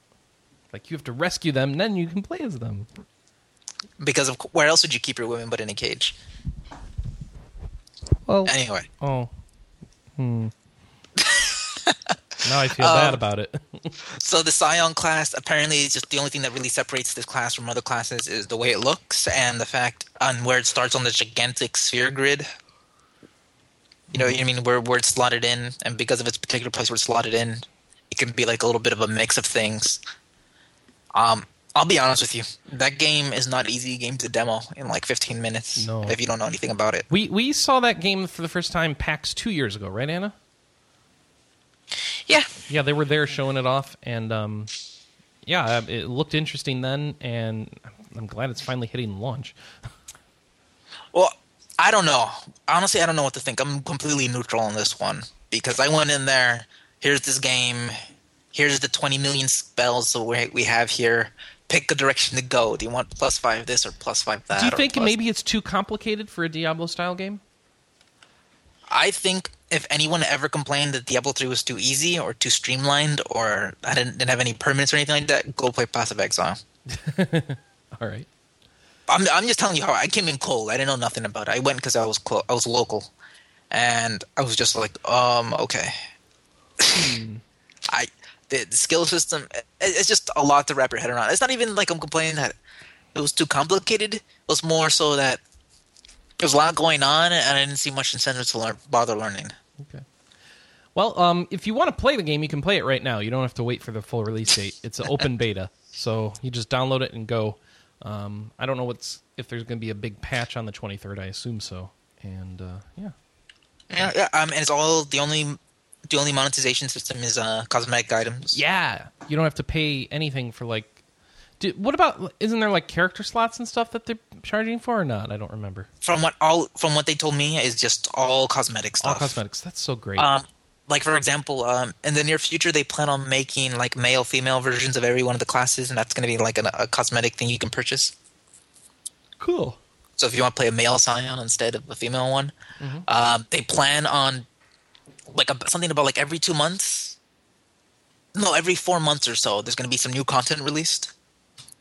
S1: Like you have to rescue them, and then you can play as them.
S3: Because of where else would you keep your women but in a cage?
S1: Well,
S3: Anyway,
S1: oh, hmm. now I feel [laughs]
S3: Um,
S1: bad about it. [laughs]
S3: so the Scion class apparently is just the only thing that really separates this class from other classes is the way it looks and the fact on where it starts on the gigantic sphere grid. You know, I mean, where where it's slotted in, and because of its particular place where it's slotted in, it can be like a little bit of a mix of things. Um, I'll be honest with you, that game is not easy game to demo in like 15 minutes
S1: No.
S3: if you don't know anything about it.
S1: we we saw that game for the first time PAX two years ago, right, Anna?
S3: Yeah,
S1: Yeah, they were there showing it off, and um, yeah, uh, it looked interesting then, and I'm glad it's finally hitting launch. [laughs]
S3: Well, I don't know. Honestly, I don't know what to think. I'm completely neutral on this one because I went in there. Here's this game. Here's the 20 million spells that we we have here. Pick a direction to go. Do you want plus five this or plus five that?
S1: Do you think maybe it's too complicated for a Diablo style game?
S3: I think if anyone ever complained that Diablo 3 was too easy or too streamlined or I didn't, didn't have any permanents or anything like that, go play of Exile. [laughs]
S1: All right.
S3: I'm I'm just telling you how I came in cold. I didn't know nothing about it. I went because I was clo- I was local, and I was just like, um, okay. [laughs] I the, the skill system. it- It's just a lot to wrap your head around. It's not even like I'm complaining that it was too complicated. It was more so that there was a lot going on, and I didn't see much incentive to learn, bother learning.
S1: Okay. Well, um, if you want to play the game, you can play it right now. You don't have to wait for the full release date. It's an open [laughs] beta, so you just download it and go. Um, I don't know what's if there's going to be a big patch on the 23rd. I assume so. And uh, yeah,
S3: Yeah, yeah. Um, and it's all the only the only monetization system is uh cosmetic items.
S1: yeah, you don't have to pay anything for like. Do, what about? Isn't there like character slots and stuff that they're charging for or not? I don't remember.
S3: From what all from what they told me is just all cosmetic stuff.
S1: All cosmetics. That's so great.
S3: Um, like for example, um, in the near future, they plan on making like male, female versions of every one of the classes, and that's going to be like an, a cosmetic thing you can purchase.
S1: cool.
S3: So if you want to play a male Scion instead of a female one, um, they plan on like a, something about like every two months. No, every four months or so, there's going to be some new content released,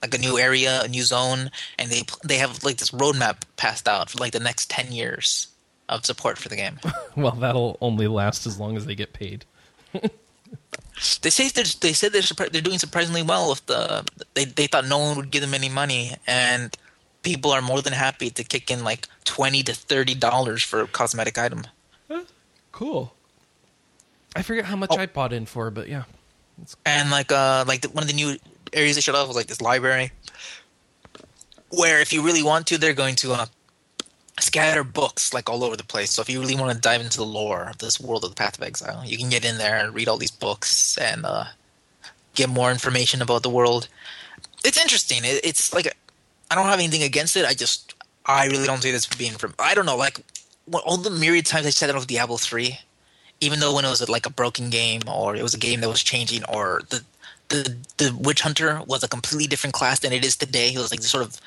S3: like a new area, a new zone, and they they have like this roadmap passed out for like the next ten years of support for the game. [laughs]
S1: Well, that'll only last as long as they get paid.
S3: They say they're, they said they're they're doing surprisingly well If the they they thought no one would give them any money and people are more than happy to kick in like twenty to thirty dollars for a cosmetic item.
S1: Cool. I forget how much
S3: Oh.
S1: I bought in for, but yeah.
S3: And like uh like the, one of the new areas they showed off was like this library where if you really want to they're going to uh, scatter books like all over the place. So if you really want to dive into the lore of this world of the Path of Exile, you can get in there and read all these books and uh, get more information about the world. It's interesting. It, it's like I don't have anything against it. I just I really don't see this being from. I don't know. Like all the myriad times I said it of Diablo three, even though when it was like a broken game or it was a game that was changing or the the the witch hunter was a completely different class than it is today. It was like sort of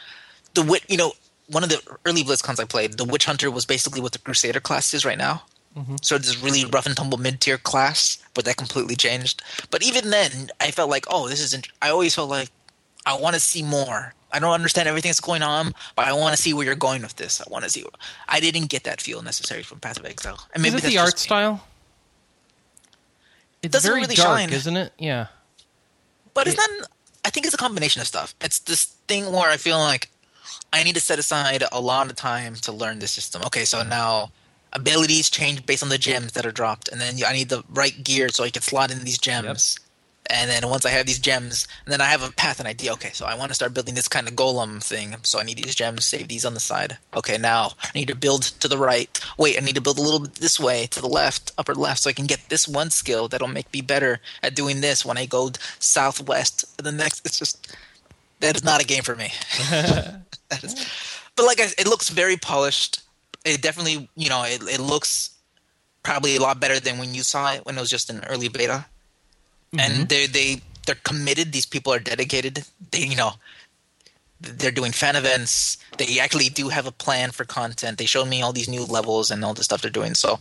S3: the wit. You know, one of the early BlizzCons I played, the witch hunter was basically what the crusader class is right now. Mm-hmm. So this really rough and tumble mid tier class, but that completely changed. But even then, I felt like, oh, this is. Int- I always felt like I want to see more. I don't understand everything that's going on, but I want to see where you're going with this. I want to see. I didn't get that feel necessary from Path of Exile, and maybe
S1: is it the art style? It's
S3: doesn't
S1: very
S3: really
S1: dark,
S3: shine.
S1: isn't it? Yeah.
S3: But it's not. I think it's a combination of stuff. It's this thing where I feel like I need to set aside a lot of time to learn the system. Okay, so now abilities change based on the gems that are dropped, and then I need the right gear so I can slot in these gems. And then once I have these gems, and then I have a path and idea. Okay, so I want to start building this kind of golem thing. So I need these gems. Save these on the side. Okay, now I need to build to the right. Wait, I need to build a little bit this way to the left, upper left, so I can get this one skill that'll make me better at doing this when I go southwest. The next, it's just that is not a game for me. [laughs] That is- but like I, it looks very polished. It definitely, you know, it, it looks probably a lot better than when you saw it when it was just an early beta. And mm-hmm. they they they're committed. These people are dedicated. They you know they're doing fan events. They actually do have a plan for content. They showed me all these new levels and all the stuff they're doing. So,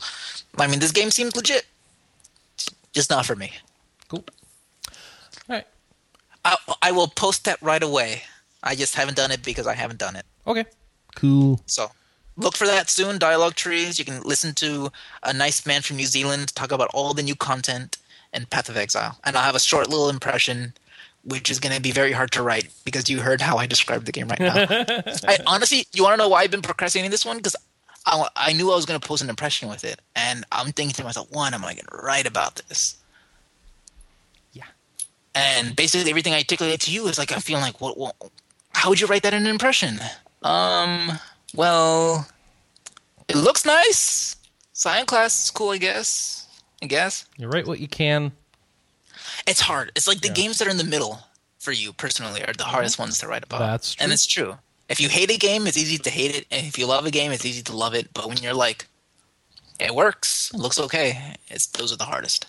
S3: I mean, this game seems legit. Just not for me.
S1: Cool. All right.
S3: I, I will post that right away. I just haven't done it because I haven't done it.
S1: Okay. Cool.
S3: So look for that soon. Dialogue trees. You can listen to a nice man from New Zealand talk about all the new content and Path of Exile. And I'll have a short little impression, which is going to be very hard to write because you heard how I described the game right now. [laughs] I, honestly, you want to know why I've been procrastinating this one? Because I, I knew I was going to post an impression with it, and I'm thinking to myself, one, am I going to write about this?
S1: Yeah.
S3: And basically, everything I articulate to you is like I feel like, what, what? How would you write that in an impression? Um. Well, it looks nice. Scion class is cool, I guess. I guess
S1: You write what you can.
S3: it's hard. It's like the
S1: Yeah.
S3: games that are in the middle for you personally are the mm-hmm. hardest ones to write about.
S1: That's true.
S3: and it's true. If you hate a game, it's easy to hate it, and if you love a game, it's easy to love it. But when you're like, it works, it looks okay, it's those are the hardest.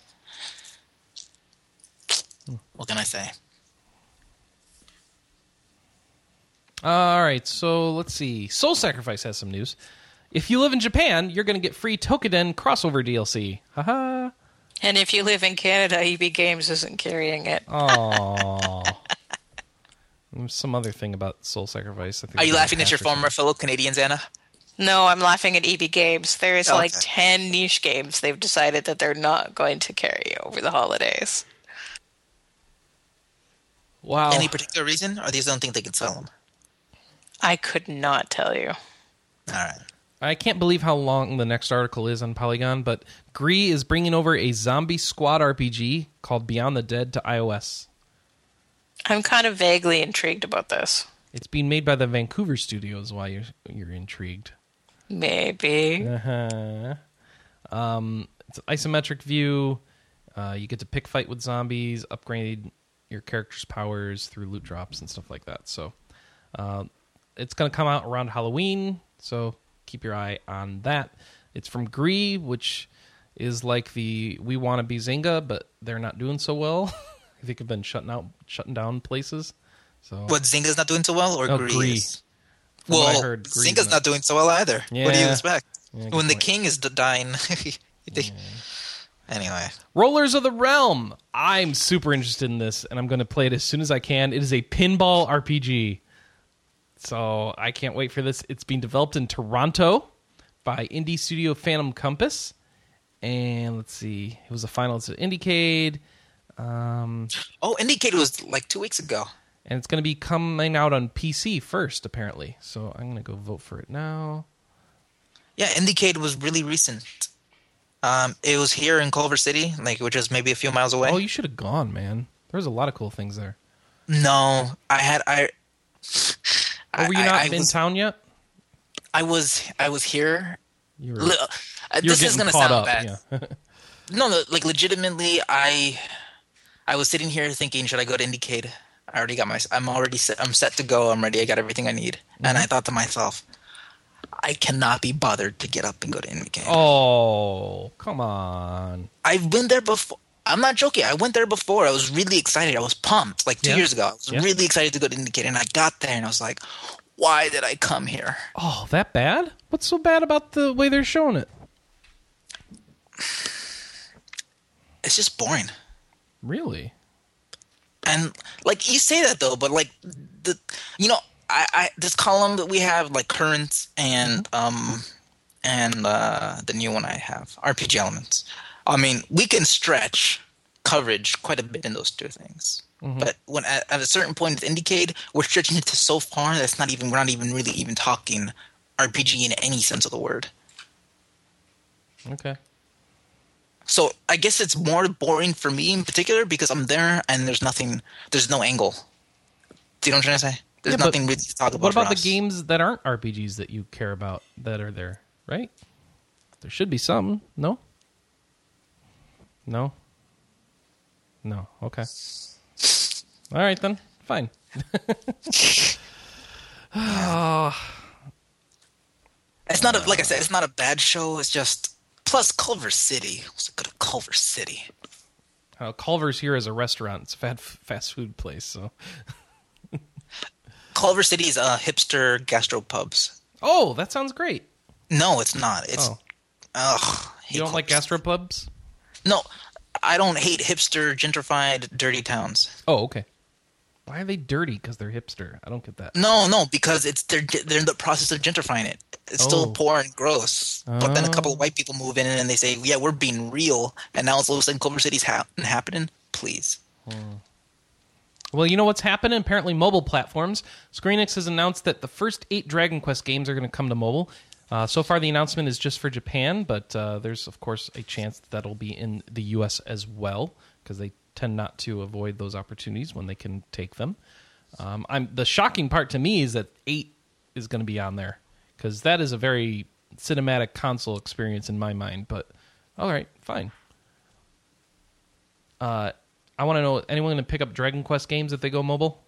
S3: What can I say?
S1: All right, so let's see. Soul Sacrifice has some news. If you live in Japan, you're going to get free Toukiden crossover DLC. Haha.
S2: And if you live in Canada, EB Games isn't carrying it.
S1: Oh. Some other thing about Soul Sacrifice. I think
S3: Are you laughing at your
S1: patch
S3: former fellow Canadians, Anna?
S2: No, I'm laughing at EB Games. There's
S3: Oh,
S2: like
S3: okay.
S2: 10 niche games they've decided that they're not going to carry over the holidays.
S1: Wow.
S3: Any particular reason, or they just don't think they can sell them?
S2: I could not tell you.
S3: All right.
S1: I can't believe how long the next article is on Polygon, but Gree is bringing over a zombie squad RPG called Beyond the Dead to iOS.
S2: I'm kind of vaguely intrigued about this.
S1: It's being made by the Vancouver studios. Why you're you're intrigued?
S2: Maybe.
S1: Uh-huh. Um, it's an isometric view. Uh, you get to pick fight with zombies, upgrade your character's powers through loot drops and stuff like that. So, uh, it's going to come out around Halloween. So keep your eye on that. It's from Gree, which is like the We Want to Be Zynga, but they're not doing so well. [laughs] I think have been shutting out, shutting down places. So
S3: What Zynga's not doing so well, or
S1: Oh,
S3: Gree?
S1: Gree.
S3: is?
S1: I
S3: Well,
S1: heard, Gree's
S3: Zynga's
S1: not-
S3: doing so well either. What do you expect?
S1: Yeah,
S3: when the
S1: point.
S3: king is dying. they- [laughs] Anyway,
S1: Rollers of the Realm. I'm super interested in this, and I'm going to play it as soon as I can. It is a pinball RPG. So I can't wait for this. It's being developed in Toronto by indie studio Phantom Compass. And let's see, it was a finalist at IndieCade. Um,
S3: oh, IndieCade was like two weeks ago.
S1: and it's going to be coming out on PC first, apparently. So I'm going to go vote for it now.
S3: Yeah, IndieCade was really recent. Um, it was here in Culver City, like which is maybe a few miles away.
S1: Oh, you should have gone, man. There's a lot of cool things there.
S3: no, I had I.
S1: Were you
S3: I-
S1: not
S3: I,
S1: in
S3: was,
S1: town yet?
S3: I was I was here.
S1: You were,
S3: uh, this is gonna sound
S1: up.
S3: bad.
S1: Yeah. [laughs]
S3: No, no, like legitimately, I I was sitting here thinking, should I go to Indiecade? I already got my. I'm already set. I'm set to go. I'm ready. I got everything I need. And
S1: Mm-hmm.
S3: I thought to myself, I cannot be bothered to get up and go to Indiecade.
S1: Oh, come on.
S3: I've been there before. I'm not joking. I went there before. I was really excited. I was pumped. Like two
S1: Yeah.
S3: years ago, I was
S1: Yeah.
S3: really excited to go to Indiecade, and I got there, and I was like, why did I come here?
S1: Oh, that bad? What's so bad about the way they're showing it?
S3: It's just boring.
S1: Really?
S3: And like you say that though, but like the you know I, I this column that we have like current and um and uh the new one I have RPG elements. I mean we can stretch coverage quite a bit in those two things. Mm-hmm. But when at, at a certain point with Indiecade, we're stretching it to so far that's not even we're not even really even talking RPG in any sense of the word.
S1: Okay.
S3: So I guess it's more boring for me in particular because I'm there and there's nothing, there's no angle. Do you know what I'm trying to say? There's
S1: Yeah,
S3: nothing really to talk about.
S1: What about the
S3: us.
S1: games that aren't RPGs that you care about that are there, right? There should be some. No? No? No. Okay. All right, then. Fine. oh. [sighs]
S3: It's not a, like I said, it's not a bad show. It's just plus Culver City. What's good at Culver City?
S1: Uh, Culver's here as a restaurant. It's a fat, fast food place, so. [laughs]
S3: Culver City is uh, hipster gastropubs.
S1: Oh, that sounds great.
S3: No, it's not. It's
S1: Oh,
S3: ugh.
S1: you don't like gastropubs?
S3: No, I don't hate hipster gentrified dirty towns.
S1: Oh, okay. Why are they dirty? Because they're hipster. I don't get that.
S3: No, no, because it's they're they're in the process of gentrifying it. It's
S1: Oh.
S3: still poor and gross. But then a couple
S1: Oh.
S3: of white people move in and they say, "Yeah, we're being real," and now it's all of a sudden Culver City's hap- happening. Please, hmm.
S1: Well, you know what's happening? Apparently, mobile platforms. Square Enix has announced that the first eight Dragon Quest games are going to come to mobile. Uh, so far, the announcement is just for Japan, but uh, there's, of course, a chance that that'll be in the U.S. as well, because they tend not to avoid those opportunities when they can take them. Um, I'm The shocking part to me is that eight is going to be on there, because that is a very cinematic console experience in my mind, but all right, fine. Uh, I want to know anyone going to pick up Dragon Quest games if they go mobile?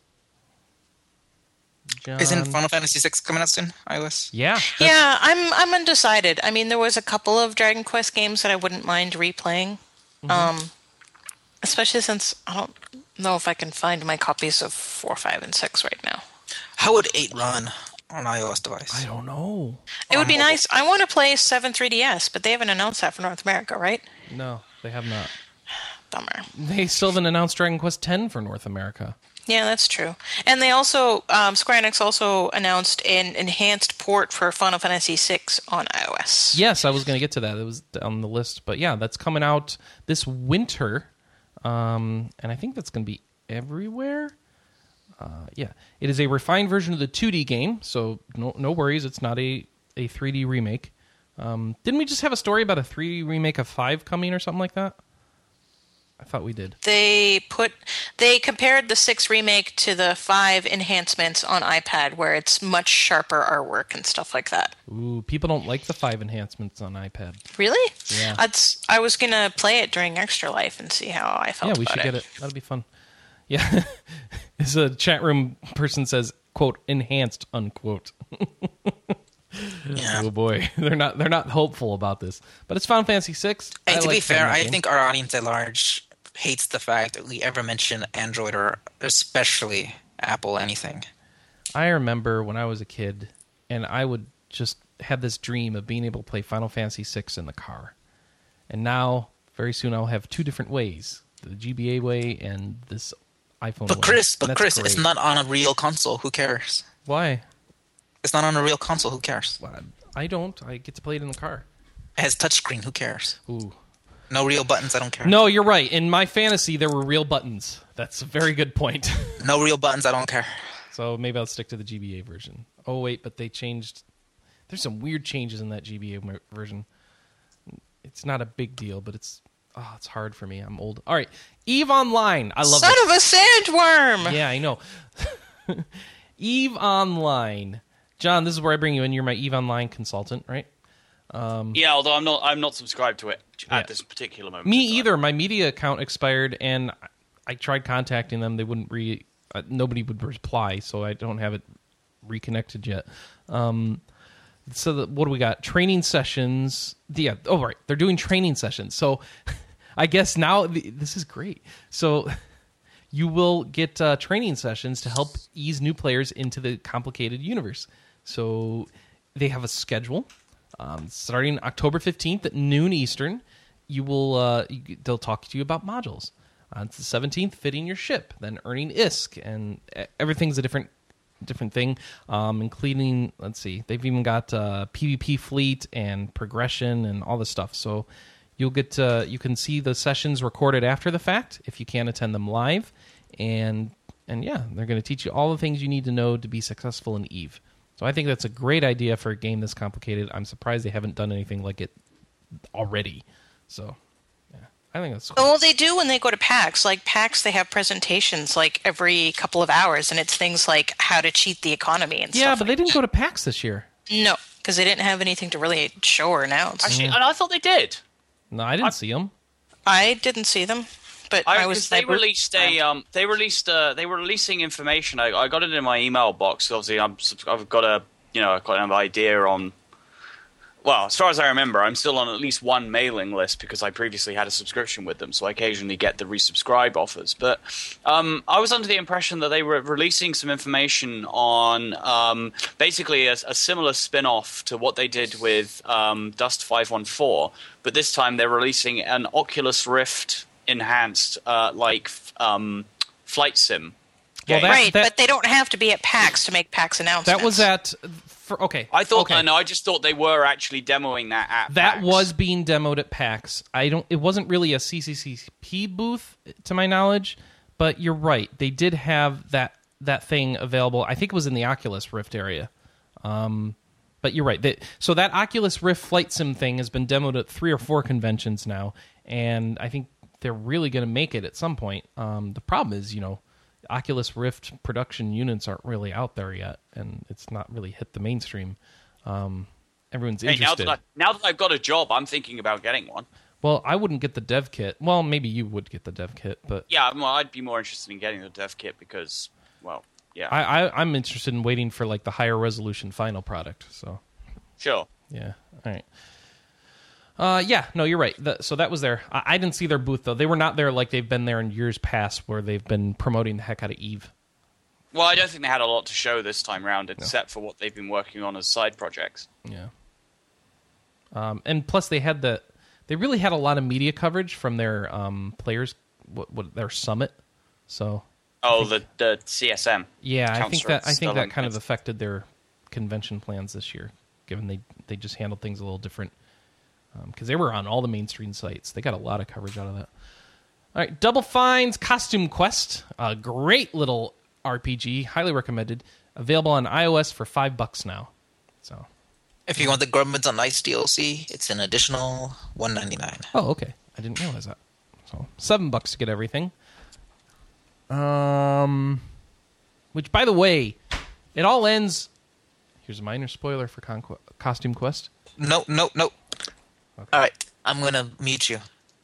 S1: John?
S3: isn't Final Fantasy VI coming out soon? iOS.
S1: yeah, that's-
S2: Yeah, I'm I'm undecided. I mean, there was a couple of Dragon Quest games that I wouldn't mind replaying,
S1: Mm-hmm.
S2: um, especially since I don't know if I can find my copies of four, five, and six right now.
S3: How would eight run on iOS device?
S1: I don't know.
S2: It would be
S3: mobile.
S2: nice. I want to play seven 3DS, but they haven't announced that for North America, right?
S1: No, they have not. [sighs]
S2: Bummer.
S1: They still haven't announced Dragon Quest X for North America.
S2: Yeah, that's true. And they also, um, Square Enix also announced an enhanced port for Final Fantasy VI on iOS.
S1: Yes, I was going to get to that. It was on the list, but yeah, that's coming out this winter, um, and I think that's going to be everywhere. Uh, yeah, it is a refined version of the 2D game, so no, no worries. It's not a a 3D remake. Um, didn't we just have a story about a 3D remake of Five coming or something like that? I thought we did.
S2: They put they compared the six remake to the five enhancements on iPad, where it's much sharper artwork and stuff like that.
S1: Ooh, people don't like the five enhancements on iPad.
S2: Really?
S1: Yeah.
S2: That's, I was gonna play it during Extra Life and see how I felt.
S1: yeah, we
S2: about
S1: should get it. That'll be fun. Yeah, [laughs] as a chat room person says, "quote enhanced," unquote. [laughs]
S3: Yeah.
S1: Oh boy, [laughs] they're not they're not hopeful about this, but it's Final Fantasy Six.
S3: Hey, to be fair, I think our audience at large hates the fact that we ever mention Android or especially Apple anything.
S1: I remember when I was a kid, and I would just have this dream of being able to play Final Fantasy VI in the car, and now very soon I'll have two different ways: the GBA way and this iPhone.
S3: But
S1: way.
S3: Chris, but Chris, it's not on a real console. Who cares?
S1: Why?
S3: It's not on a real console. Who cares?
S1: Well, I don't. I get to play it in the car.
S3: It has touchscreen. Who cares?
S1: Ooh.
S3: No real buttons. I don't care.
S1: No, you're right. In my fantasy, there were real buttons. That's a very good point. [laughs]
S3: No real buttons. I don't care.
S1: so maybe I'll stick to the GBA version. Oh wait, but they changed. There's some weird changes in that GBA version. It's not a big deal, but it's oh, it's hard for me. I'm old. All right, Eve Online. I love
S2: Son
S1: this.
S2: of a sandworm!
S1: Yeah, I know. [laughs] Eve Online. John, this is where I bring you in. You're my Eve Online consultant, right?
S4: Yeah, although I'm not I'm not subscribed to it
S1: Yeah.
S4: at this particular moment.
S1: Me either. My media account expired, and I- tried contacting them. They wouldn't re. Uh, nobody would reply, so I don't have it reconnected yet. Um, so the, what do we got? Training sessions. Yeah. Oh, right. They're doing training sessions. So [laughs] I guess now the, this is great. So [laughs] you will get uh, training sessions to help ease new players into the complicated universe. So they have a schedule um, starting October 15th at noon Eastern. You will uh, you, they'll talk to you about modules. On the 17th, fitting your ship, then earning ISK, and everything's a different different thing, um, including let's see, they've even got uh, PvP fleet and progression and all this stuff. So you'll get uh, you can see the sessions recorded after the fact if you can't attend them live, and and yeah, they're going to teach you all the things you need to know to be successful in Eve. So I think that's a great idea for a game this complicated. I'm surprised they haven't done anything like it already. So yeah, I think that's cool.
S2: Well, they do when they go to PAX. Like PAX, they have presentations like every couple of hours, and it's things like how to cheat the economy and
S1: Yeah,
S2: stuff.
S1: Yeah, but they didn't go to PAX this year.
S2: no, because they didn't have anything to really show or announce.
S1: Mm-hmm.
S4: Actually, and I thought they did.
S1: No, I didn't see them.
S2: I didn't see them, but I,
S4: I,
S2: was.
S4: they released a um, they released uh, they were releasing information. I, I got it in my email box. Obviously, I'm, I've got a you know got an idea on. Well, as far as I remember, I'm still on at least one mailing list because I previously had a subscription with them, so I occasionally get the resubscribe offers. But um, I was under the impression that they were releasing some information on um, basically a, a similar spin off to what they did with um, Dust 514, but this time they're releasing an Oculus Rift enhanced, uh, like um, flight sim
S1: Well, that-
S2: right, but they don't have to be at PAX to make PAX announcements.
S1: That was at. For, okay.
S4: I thought.
S1: okay.
S4: No, I just thought they were actually demoing that at.
S1: That
S4: PAX.
S1: was being demoed at PAX. I don't. It wasn't really a CCCP booth, to my knowledge, but you're right. They did have that that thing available. I think it was in the Oculus Rift area. Um, but you're right. That, so that Oculus Rift flight sim thing has been demoed at three or four conventions now, and I think they're really going to make it at some point. Um, the problem is, you know, Oculus Rift production units aren't really out there yet, and it's not really hit the mainstream. Um, everyone's
S4: Hey, now
S1: interested.
S4: that, I, now that I've got a job, I'm thinking about getting one.
S1: Well, I wouldn't get the dev kit. Well, maybe you would get the dev kit, but
S4: Yeah, well, I'd be more interested in getting the dev kit because, well, yeah,
S1: I, I I'm interested in waiting for like the higher resolution final product. So
S4: sure.
S1: yeah, all right. Uh, yeah, no, you're right. The, so that was there. I, I didn't see their booth though. They were not there like they've been there in years past, where they've been promoting the heck out of Eve.
S4: Well, I don't think they had a lot to show this time round, except for what they've been working on as side projects.
S1: Yeah. Um, and plus they had the they really had a lot of media coverage from their um players what, what their summit. So
S4: Oh, the the CSM.
S1: Yeah, I think that I think that kind of affected their convention plans this year, given they they just handled things a little different. Because they were on all the mainstream sites, they got a lot of coverage out of that. All right, Double Fine's Costume Quest, a great little RPG, highly recommended. Available on iOS for five bucks now. So,
S3: If you want the Grubbins on Ice DLC, it's an additional one ninety nine.
S1: oh, okay, I didn't realize that. So, seven bucks to get everything. Um, which, by the way, it all ends. Here's a minor spoiler for Conqu- Costume Quest.
S3: No, no, no. All right, I'm gonna mute you.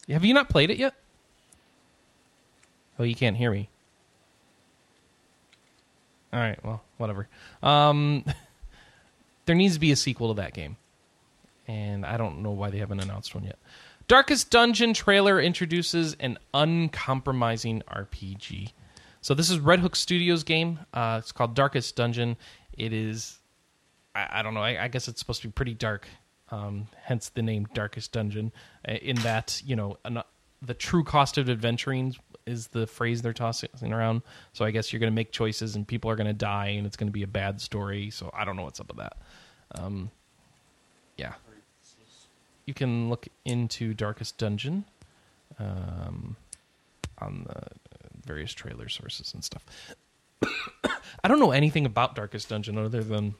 S1: Have you not played it yet? Oh, you can't hear me. All right, well, whatever. Um, [laughs] there needs to be a sequel to that game, and I don't know why they haven't announced one yet. Darkest Dungeon trailer introduces an uncompromising RPG. So this is Red Hook Studios game. Uh, it's called Darkest Dungeon. It is, I, I don't know. I, I guess it's supposed to be pretty dark. Um, hence the name Darkest Dungeon. uh, In that you know, an, the true cost of adventuring is the phrase they're tossing around. So I guess you're going to make choices and people are going to die and it's going to be a bad story. So I don't know what's up with that. Um, yeah, you can look into Darkest Dungeon um, on the various trailer sources and stuff. [coughs] I don't know anything about Darkest Dungeon other than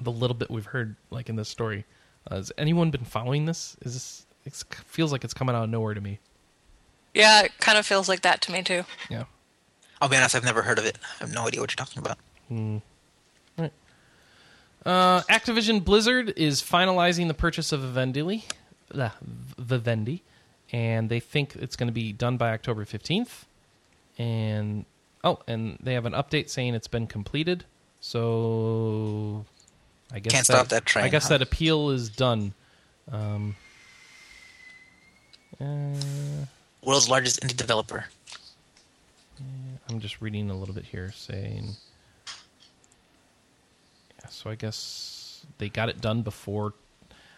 S1: the little bit we've heard, like in this story. Uh, has anyone been following this? Is this? It feels like it's coming out of nowhere to me.
S2: Yeah, it kind of feels like that to me too.
S1: Yeah.
S3: I'll be honest, I've never heard of it. I have no idea what you're talking about.
S1: Right. Uh, Activision Blizzard is finalizing the purchase of Vivendi, uh, Vivendi, and they think it's going to be done by October fifteenth. And oh, and they have an update saying it's been completed. So I guess
S3: Can't stop that train,
S1: I guess
S3: huh?
S1: that appeal is done. Um, uh,
S3: World's largest indie developer.
S1: I'm just reading a little bit here saying. Yeah, so I guess they got it done before.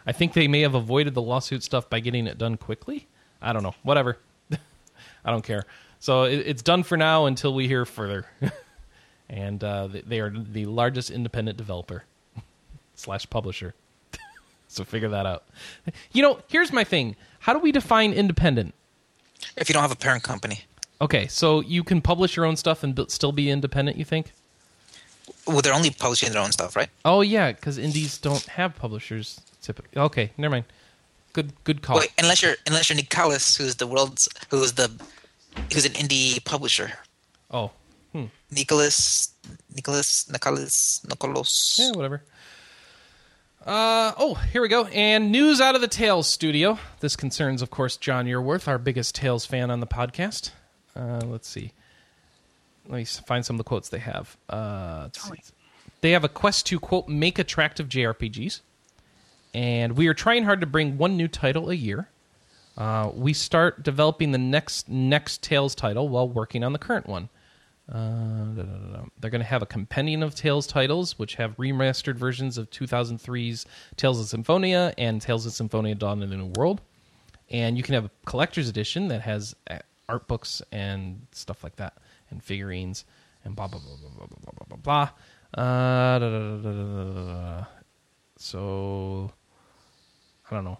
S1: I think they may have avoided the lawsuit stuff by getting it done quickly. I don't know. Whatever. [laughs] I don't care. So it, it's done for now until we hear further. [laughs] and uh, they are the largest independent developer slash publisher. [laughs] so figure that out. You know, here's my thing. How do we define independent?
S3: If you don't have a parent company,
S1: Okay, so you can publish your own stuff and b- still be independent. You think?
S3: well, they're only publishing their own stuff, right?
S1: Oh yeah, because indies don't have publishers. Typically. Okay, never mind. Good, good call.
S3: Wait, unless you're unless you're Nicalis, who's the world's who's the who's an indie publisher.
S1: Oh, hmm.
S3: Nicholas, Nicholas, Nicholas, Nicholas.
S1: yeah, whatever. Uh, oh, here we go. And news out of the Tales studio. This concerns, of course, John Yearworth, our biggest Tales fan on the podcast. Uh, let's see. Let me find some of the quotes they have. Uh. They have a quest to, quote, make attractive JRPGs. And we are trying hard to bring one new title a year. Uh, we start developing the next next Tales title while working on the current one. Uh, da, da, da. They're going to have a compendium of Tales titles, which have remastered versions of 2003's Tales of Symphonia and Tales of Symphonia Dawn of the New World. And you can have a collector's edition that has uh, art books and stuff like that, and figurines. and blah blah blah blah blah blah blah blah blah. Uh. So I don't know.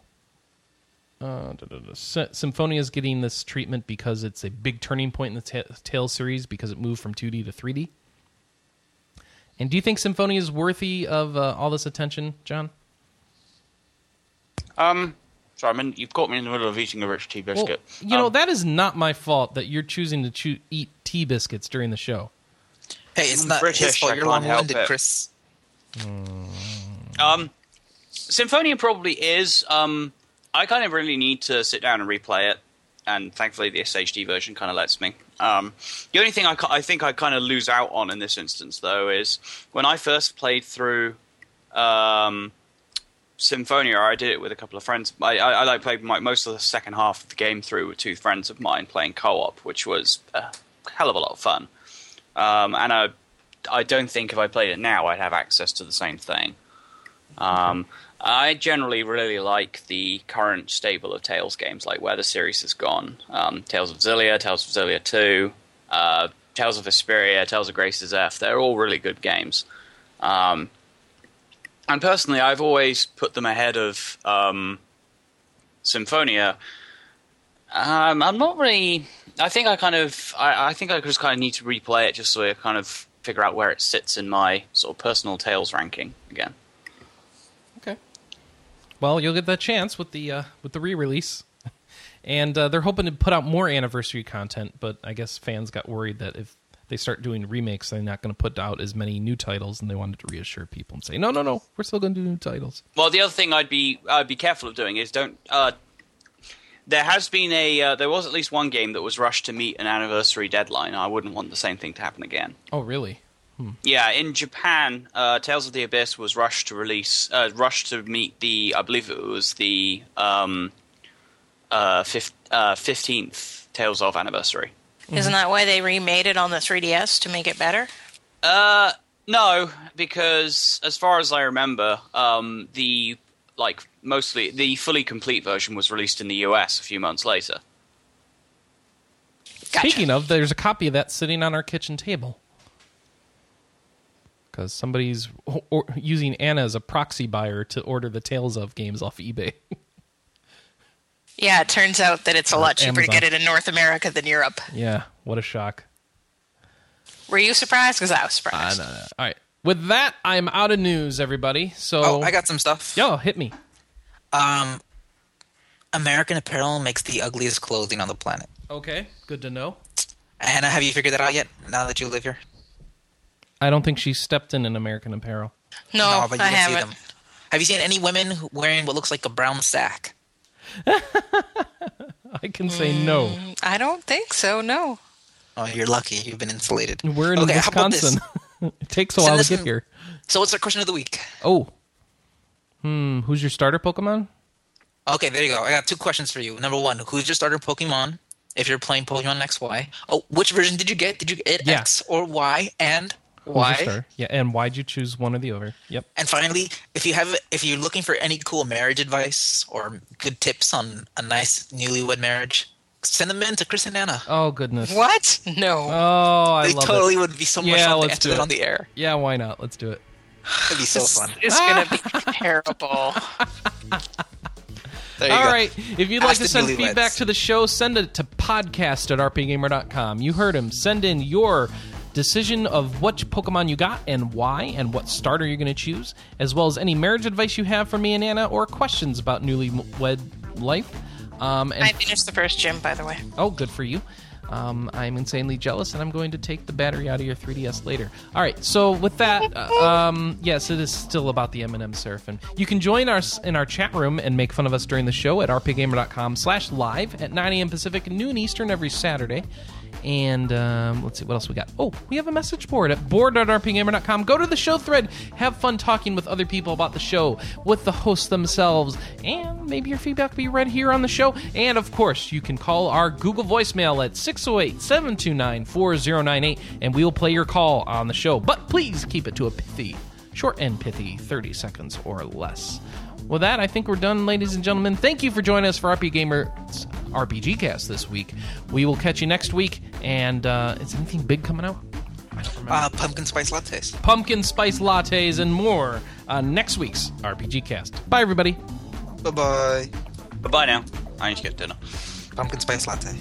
S1: Uh, da, da, da. Symphonia is getting this treatment because it's a big turning point in the ta- Tales series because it moved from 2D to 3D. And do you think Symphonia is worthy of uh, all this attention, John?
S4: Um, sorry, I'm in, you've caught me in the middle of eating a rich tea
S1: Well,
S4: biscuit.
S1: you know
S4: Um,
S1: that is not my fault that you're choosing to choo- eat tea biscuits during the show.
S3: Hey, it's
S4: I'm
S3: not
S4: British,
S3: his fault. You're long-winded,
S4: it.
S3: Chris.
S4: Um, Symphonia probably is. Um, I kind of really need to sit down and replay it, and thankfully the SHD version kind of lets me. Um, the only thing I, I think I kind of lose out on in this instance, though, is when I first played through um, Symphonia, I did it with a couple of friends. I, I, I like played my, most of the second half of the game through with two friends of mine playing co-op, which was a hell of a lot of fun. Um, and I, I don't think if I played it now, I'd have access to the same thing. Um, I generally really like the current stable of Tales games, like where the series has gone. Um, Tales of Xillia, Tales of Xillia 2, uh, Tales of Vesperia, Tales of Graces f. They're all really good games. Um, and personally, I've always put them ahead of um, Symphonia. Um, I'm not really. I think I kind of. I, I think I just kind of need to replay it just so I kind of figure out where it sits in my sort of personal Tales ranking again.
S1: Well, you'll get that chance with the uh, with the re-release, and uh, they're hoping to put out more anniversary content. But I guess fans got worried that if they start doing remakes, they're not going to put out as many new titles, and they wanted to reassure people and say, no, no, no, we're still going to do new titles.
S4: Well, the other thing I'd be I'd be careful of doing is don't. Uh, there has been a uh, there was at least one game that was rushed to meet an anniversary deadline. I wouldn't want the same thing to happen again.
S1: Oh, really?
S4: Yeah, in Japan, uh, Tales of the Abyss was rushed to release, uh, rushed to meet the, I believe it was the um, uh, fif- uh, 15th Tales of anniversary.
S2: Isn't that why they remade it on the 3DS to make it better?
S4: Uh, no, because as far as I remember, um, the like mostly the fully complete version was released in the US a few months later.
S2: Gotcha.
S1: Speaking of, there's a copy of that sitting on our kitchen table. Because somebody's o- or, using Anna as a proxy buyer to order the Tales of games off eBay.
S2: Yeah, it turns out that it's a lot cheaper
S1: Amazon.
S2: to get it in North America than Europe.
S1: yeah, what a shock.
S2: Were you surprised? Because I was
S1: Uh,
S2: surprised.
S1: no, no. All right. With that, I'm out of news, everybody. So,
S3: Oh, I got some stuff.
S1: yo, hit me.
S3: Um, American Apparel makes the ugliest clothing on the planet.
S1: Okay, good to know.
S3: Hannah, have you figured that out yet? Now that you live here,
S1: I don't think she stepped in an American Apparel.
S2: No,
S3: but you
S2: I
S3: can
S2: haven't.
S3: them. Have you seen any women wearing what looks like a brown sack? [laughs]
S1: I can say no.
S2: I don't think so. No.
S3: Oh, you're lucky. You've been insulated.
S1: We're in
S3: Okay, how about this?
S1: Wisconsin. [laughs] it takes a
S3: Send
S1: while to get
S3: some-
S1: here.
S3: So, what's our question of the week?
S1: Oh. Hmm, who's your starter Pokemon?
S3: Okay, there you go. I got two questions for you. Number one, who's your starter Pokemon? If you're playing Pokemon XY. Oh, which version did you get? Did you get
S1: Yeah.
S3: X or Y? And
S1: Who's your
S3: why?
S1: starter? Yeah, and why'd you choose one or the other? Yep.
S3: And finally, if you have, if you're looking for any cool marriage advice or good tips on a nice newlywed marriage, send them in to Chris and Anna.
S1: Oh goodness.
S2: What? No.
S1: Oh, I
S3: they
S1: love
S3: totally
S1: it.
S3: would be so much
S1: Yeah,
S3: fun to
S1: let's
S3: answer
S1: do
S3: that
S1: it.
S3: on the air.
S1: Yeah, why not? Let's do it.
S3: It'd be so
S2: This
S3: fun.
S2: It's going to be [laughs] terrible.
S3: There you
S1: All
S3: go.
S1: right. If you'd like
S3: Ask
S1: to send
S3: newlyweds.
S1: feedback to the show, send it to podcast at rpgamer.com. You heard him. Send in your decision of which Pokemon you got and why, and what starter you're going to choose, as well as any marriage advice you have for me and Anna, or questions about newlywed life. Um, and
S2: I finished the first gym, by the way.
S1: Oh, good for you. Um, I'm insanely jealous, and I'm going to take the battery out of your 3DS later. All right. So with that, uh, um, yes, it is still about the M&M Seraphim. You can join us in our chat room and make fun of us during the show at rpgamer.com/live at 9 a.m. Pacific, noon Eastern every Saturday. And um, let's see what else we got. Oh, we have a message board at board.rpgamer.com. Go to the show thread, have fun talking with other people about the show, with the hosts themselves, and maybe your feedback will be read here on the show. And of course, you can call our Google voicemail at 608 729 4098, and we will play your call on the show. But please keep it to a pithy, short and pithy, 30 seconds or less with that, I think we're done, ladies and gentlemen. Thank you for joining us for RPGamer's RPG Cast this week. We will catch you next week. And uh, is anything big coming out? I don't remember.
S3: Uh, pumpkin spice lattes.
S1: Pumpkin spice lattes and more on next week's RPGCast. Bye, everybody.
S3: Bye bye.
S4: Bye bye now. I need to get dinner.
S3: Pumpkin spice latte.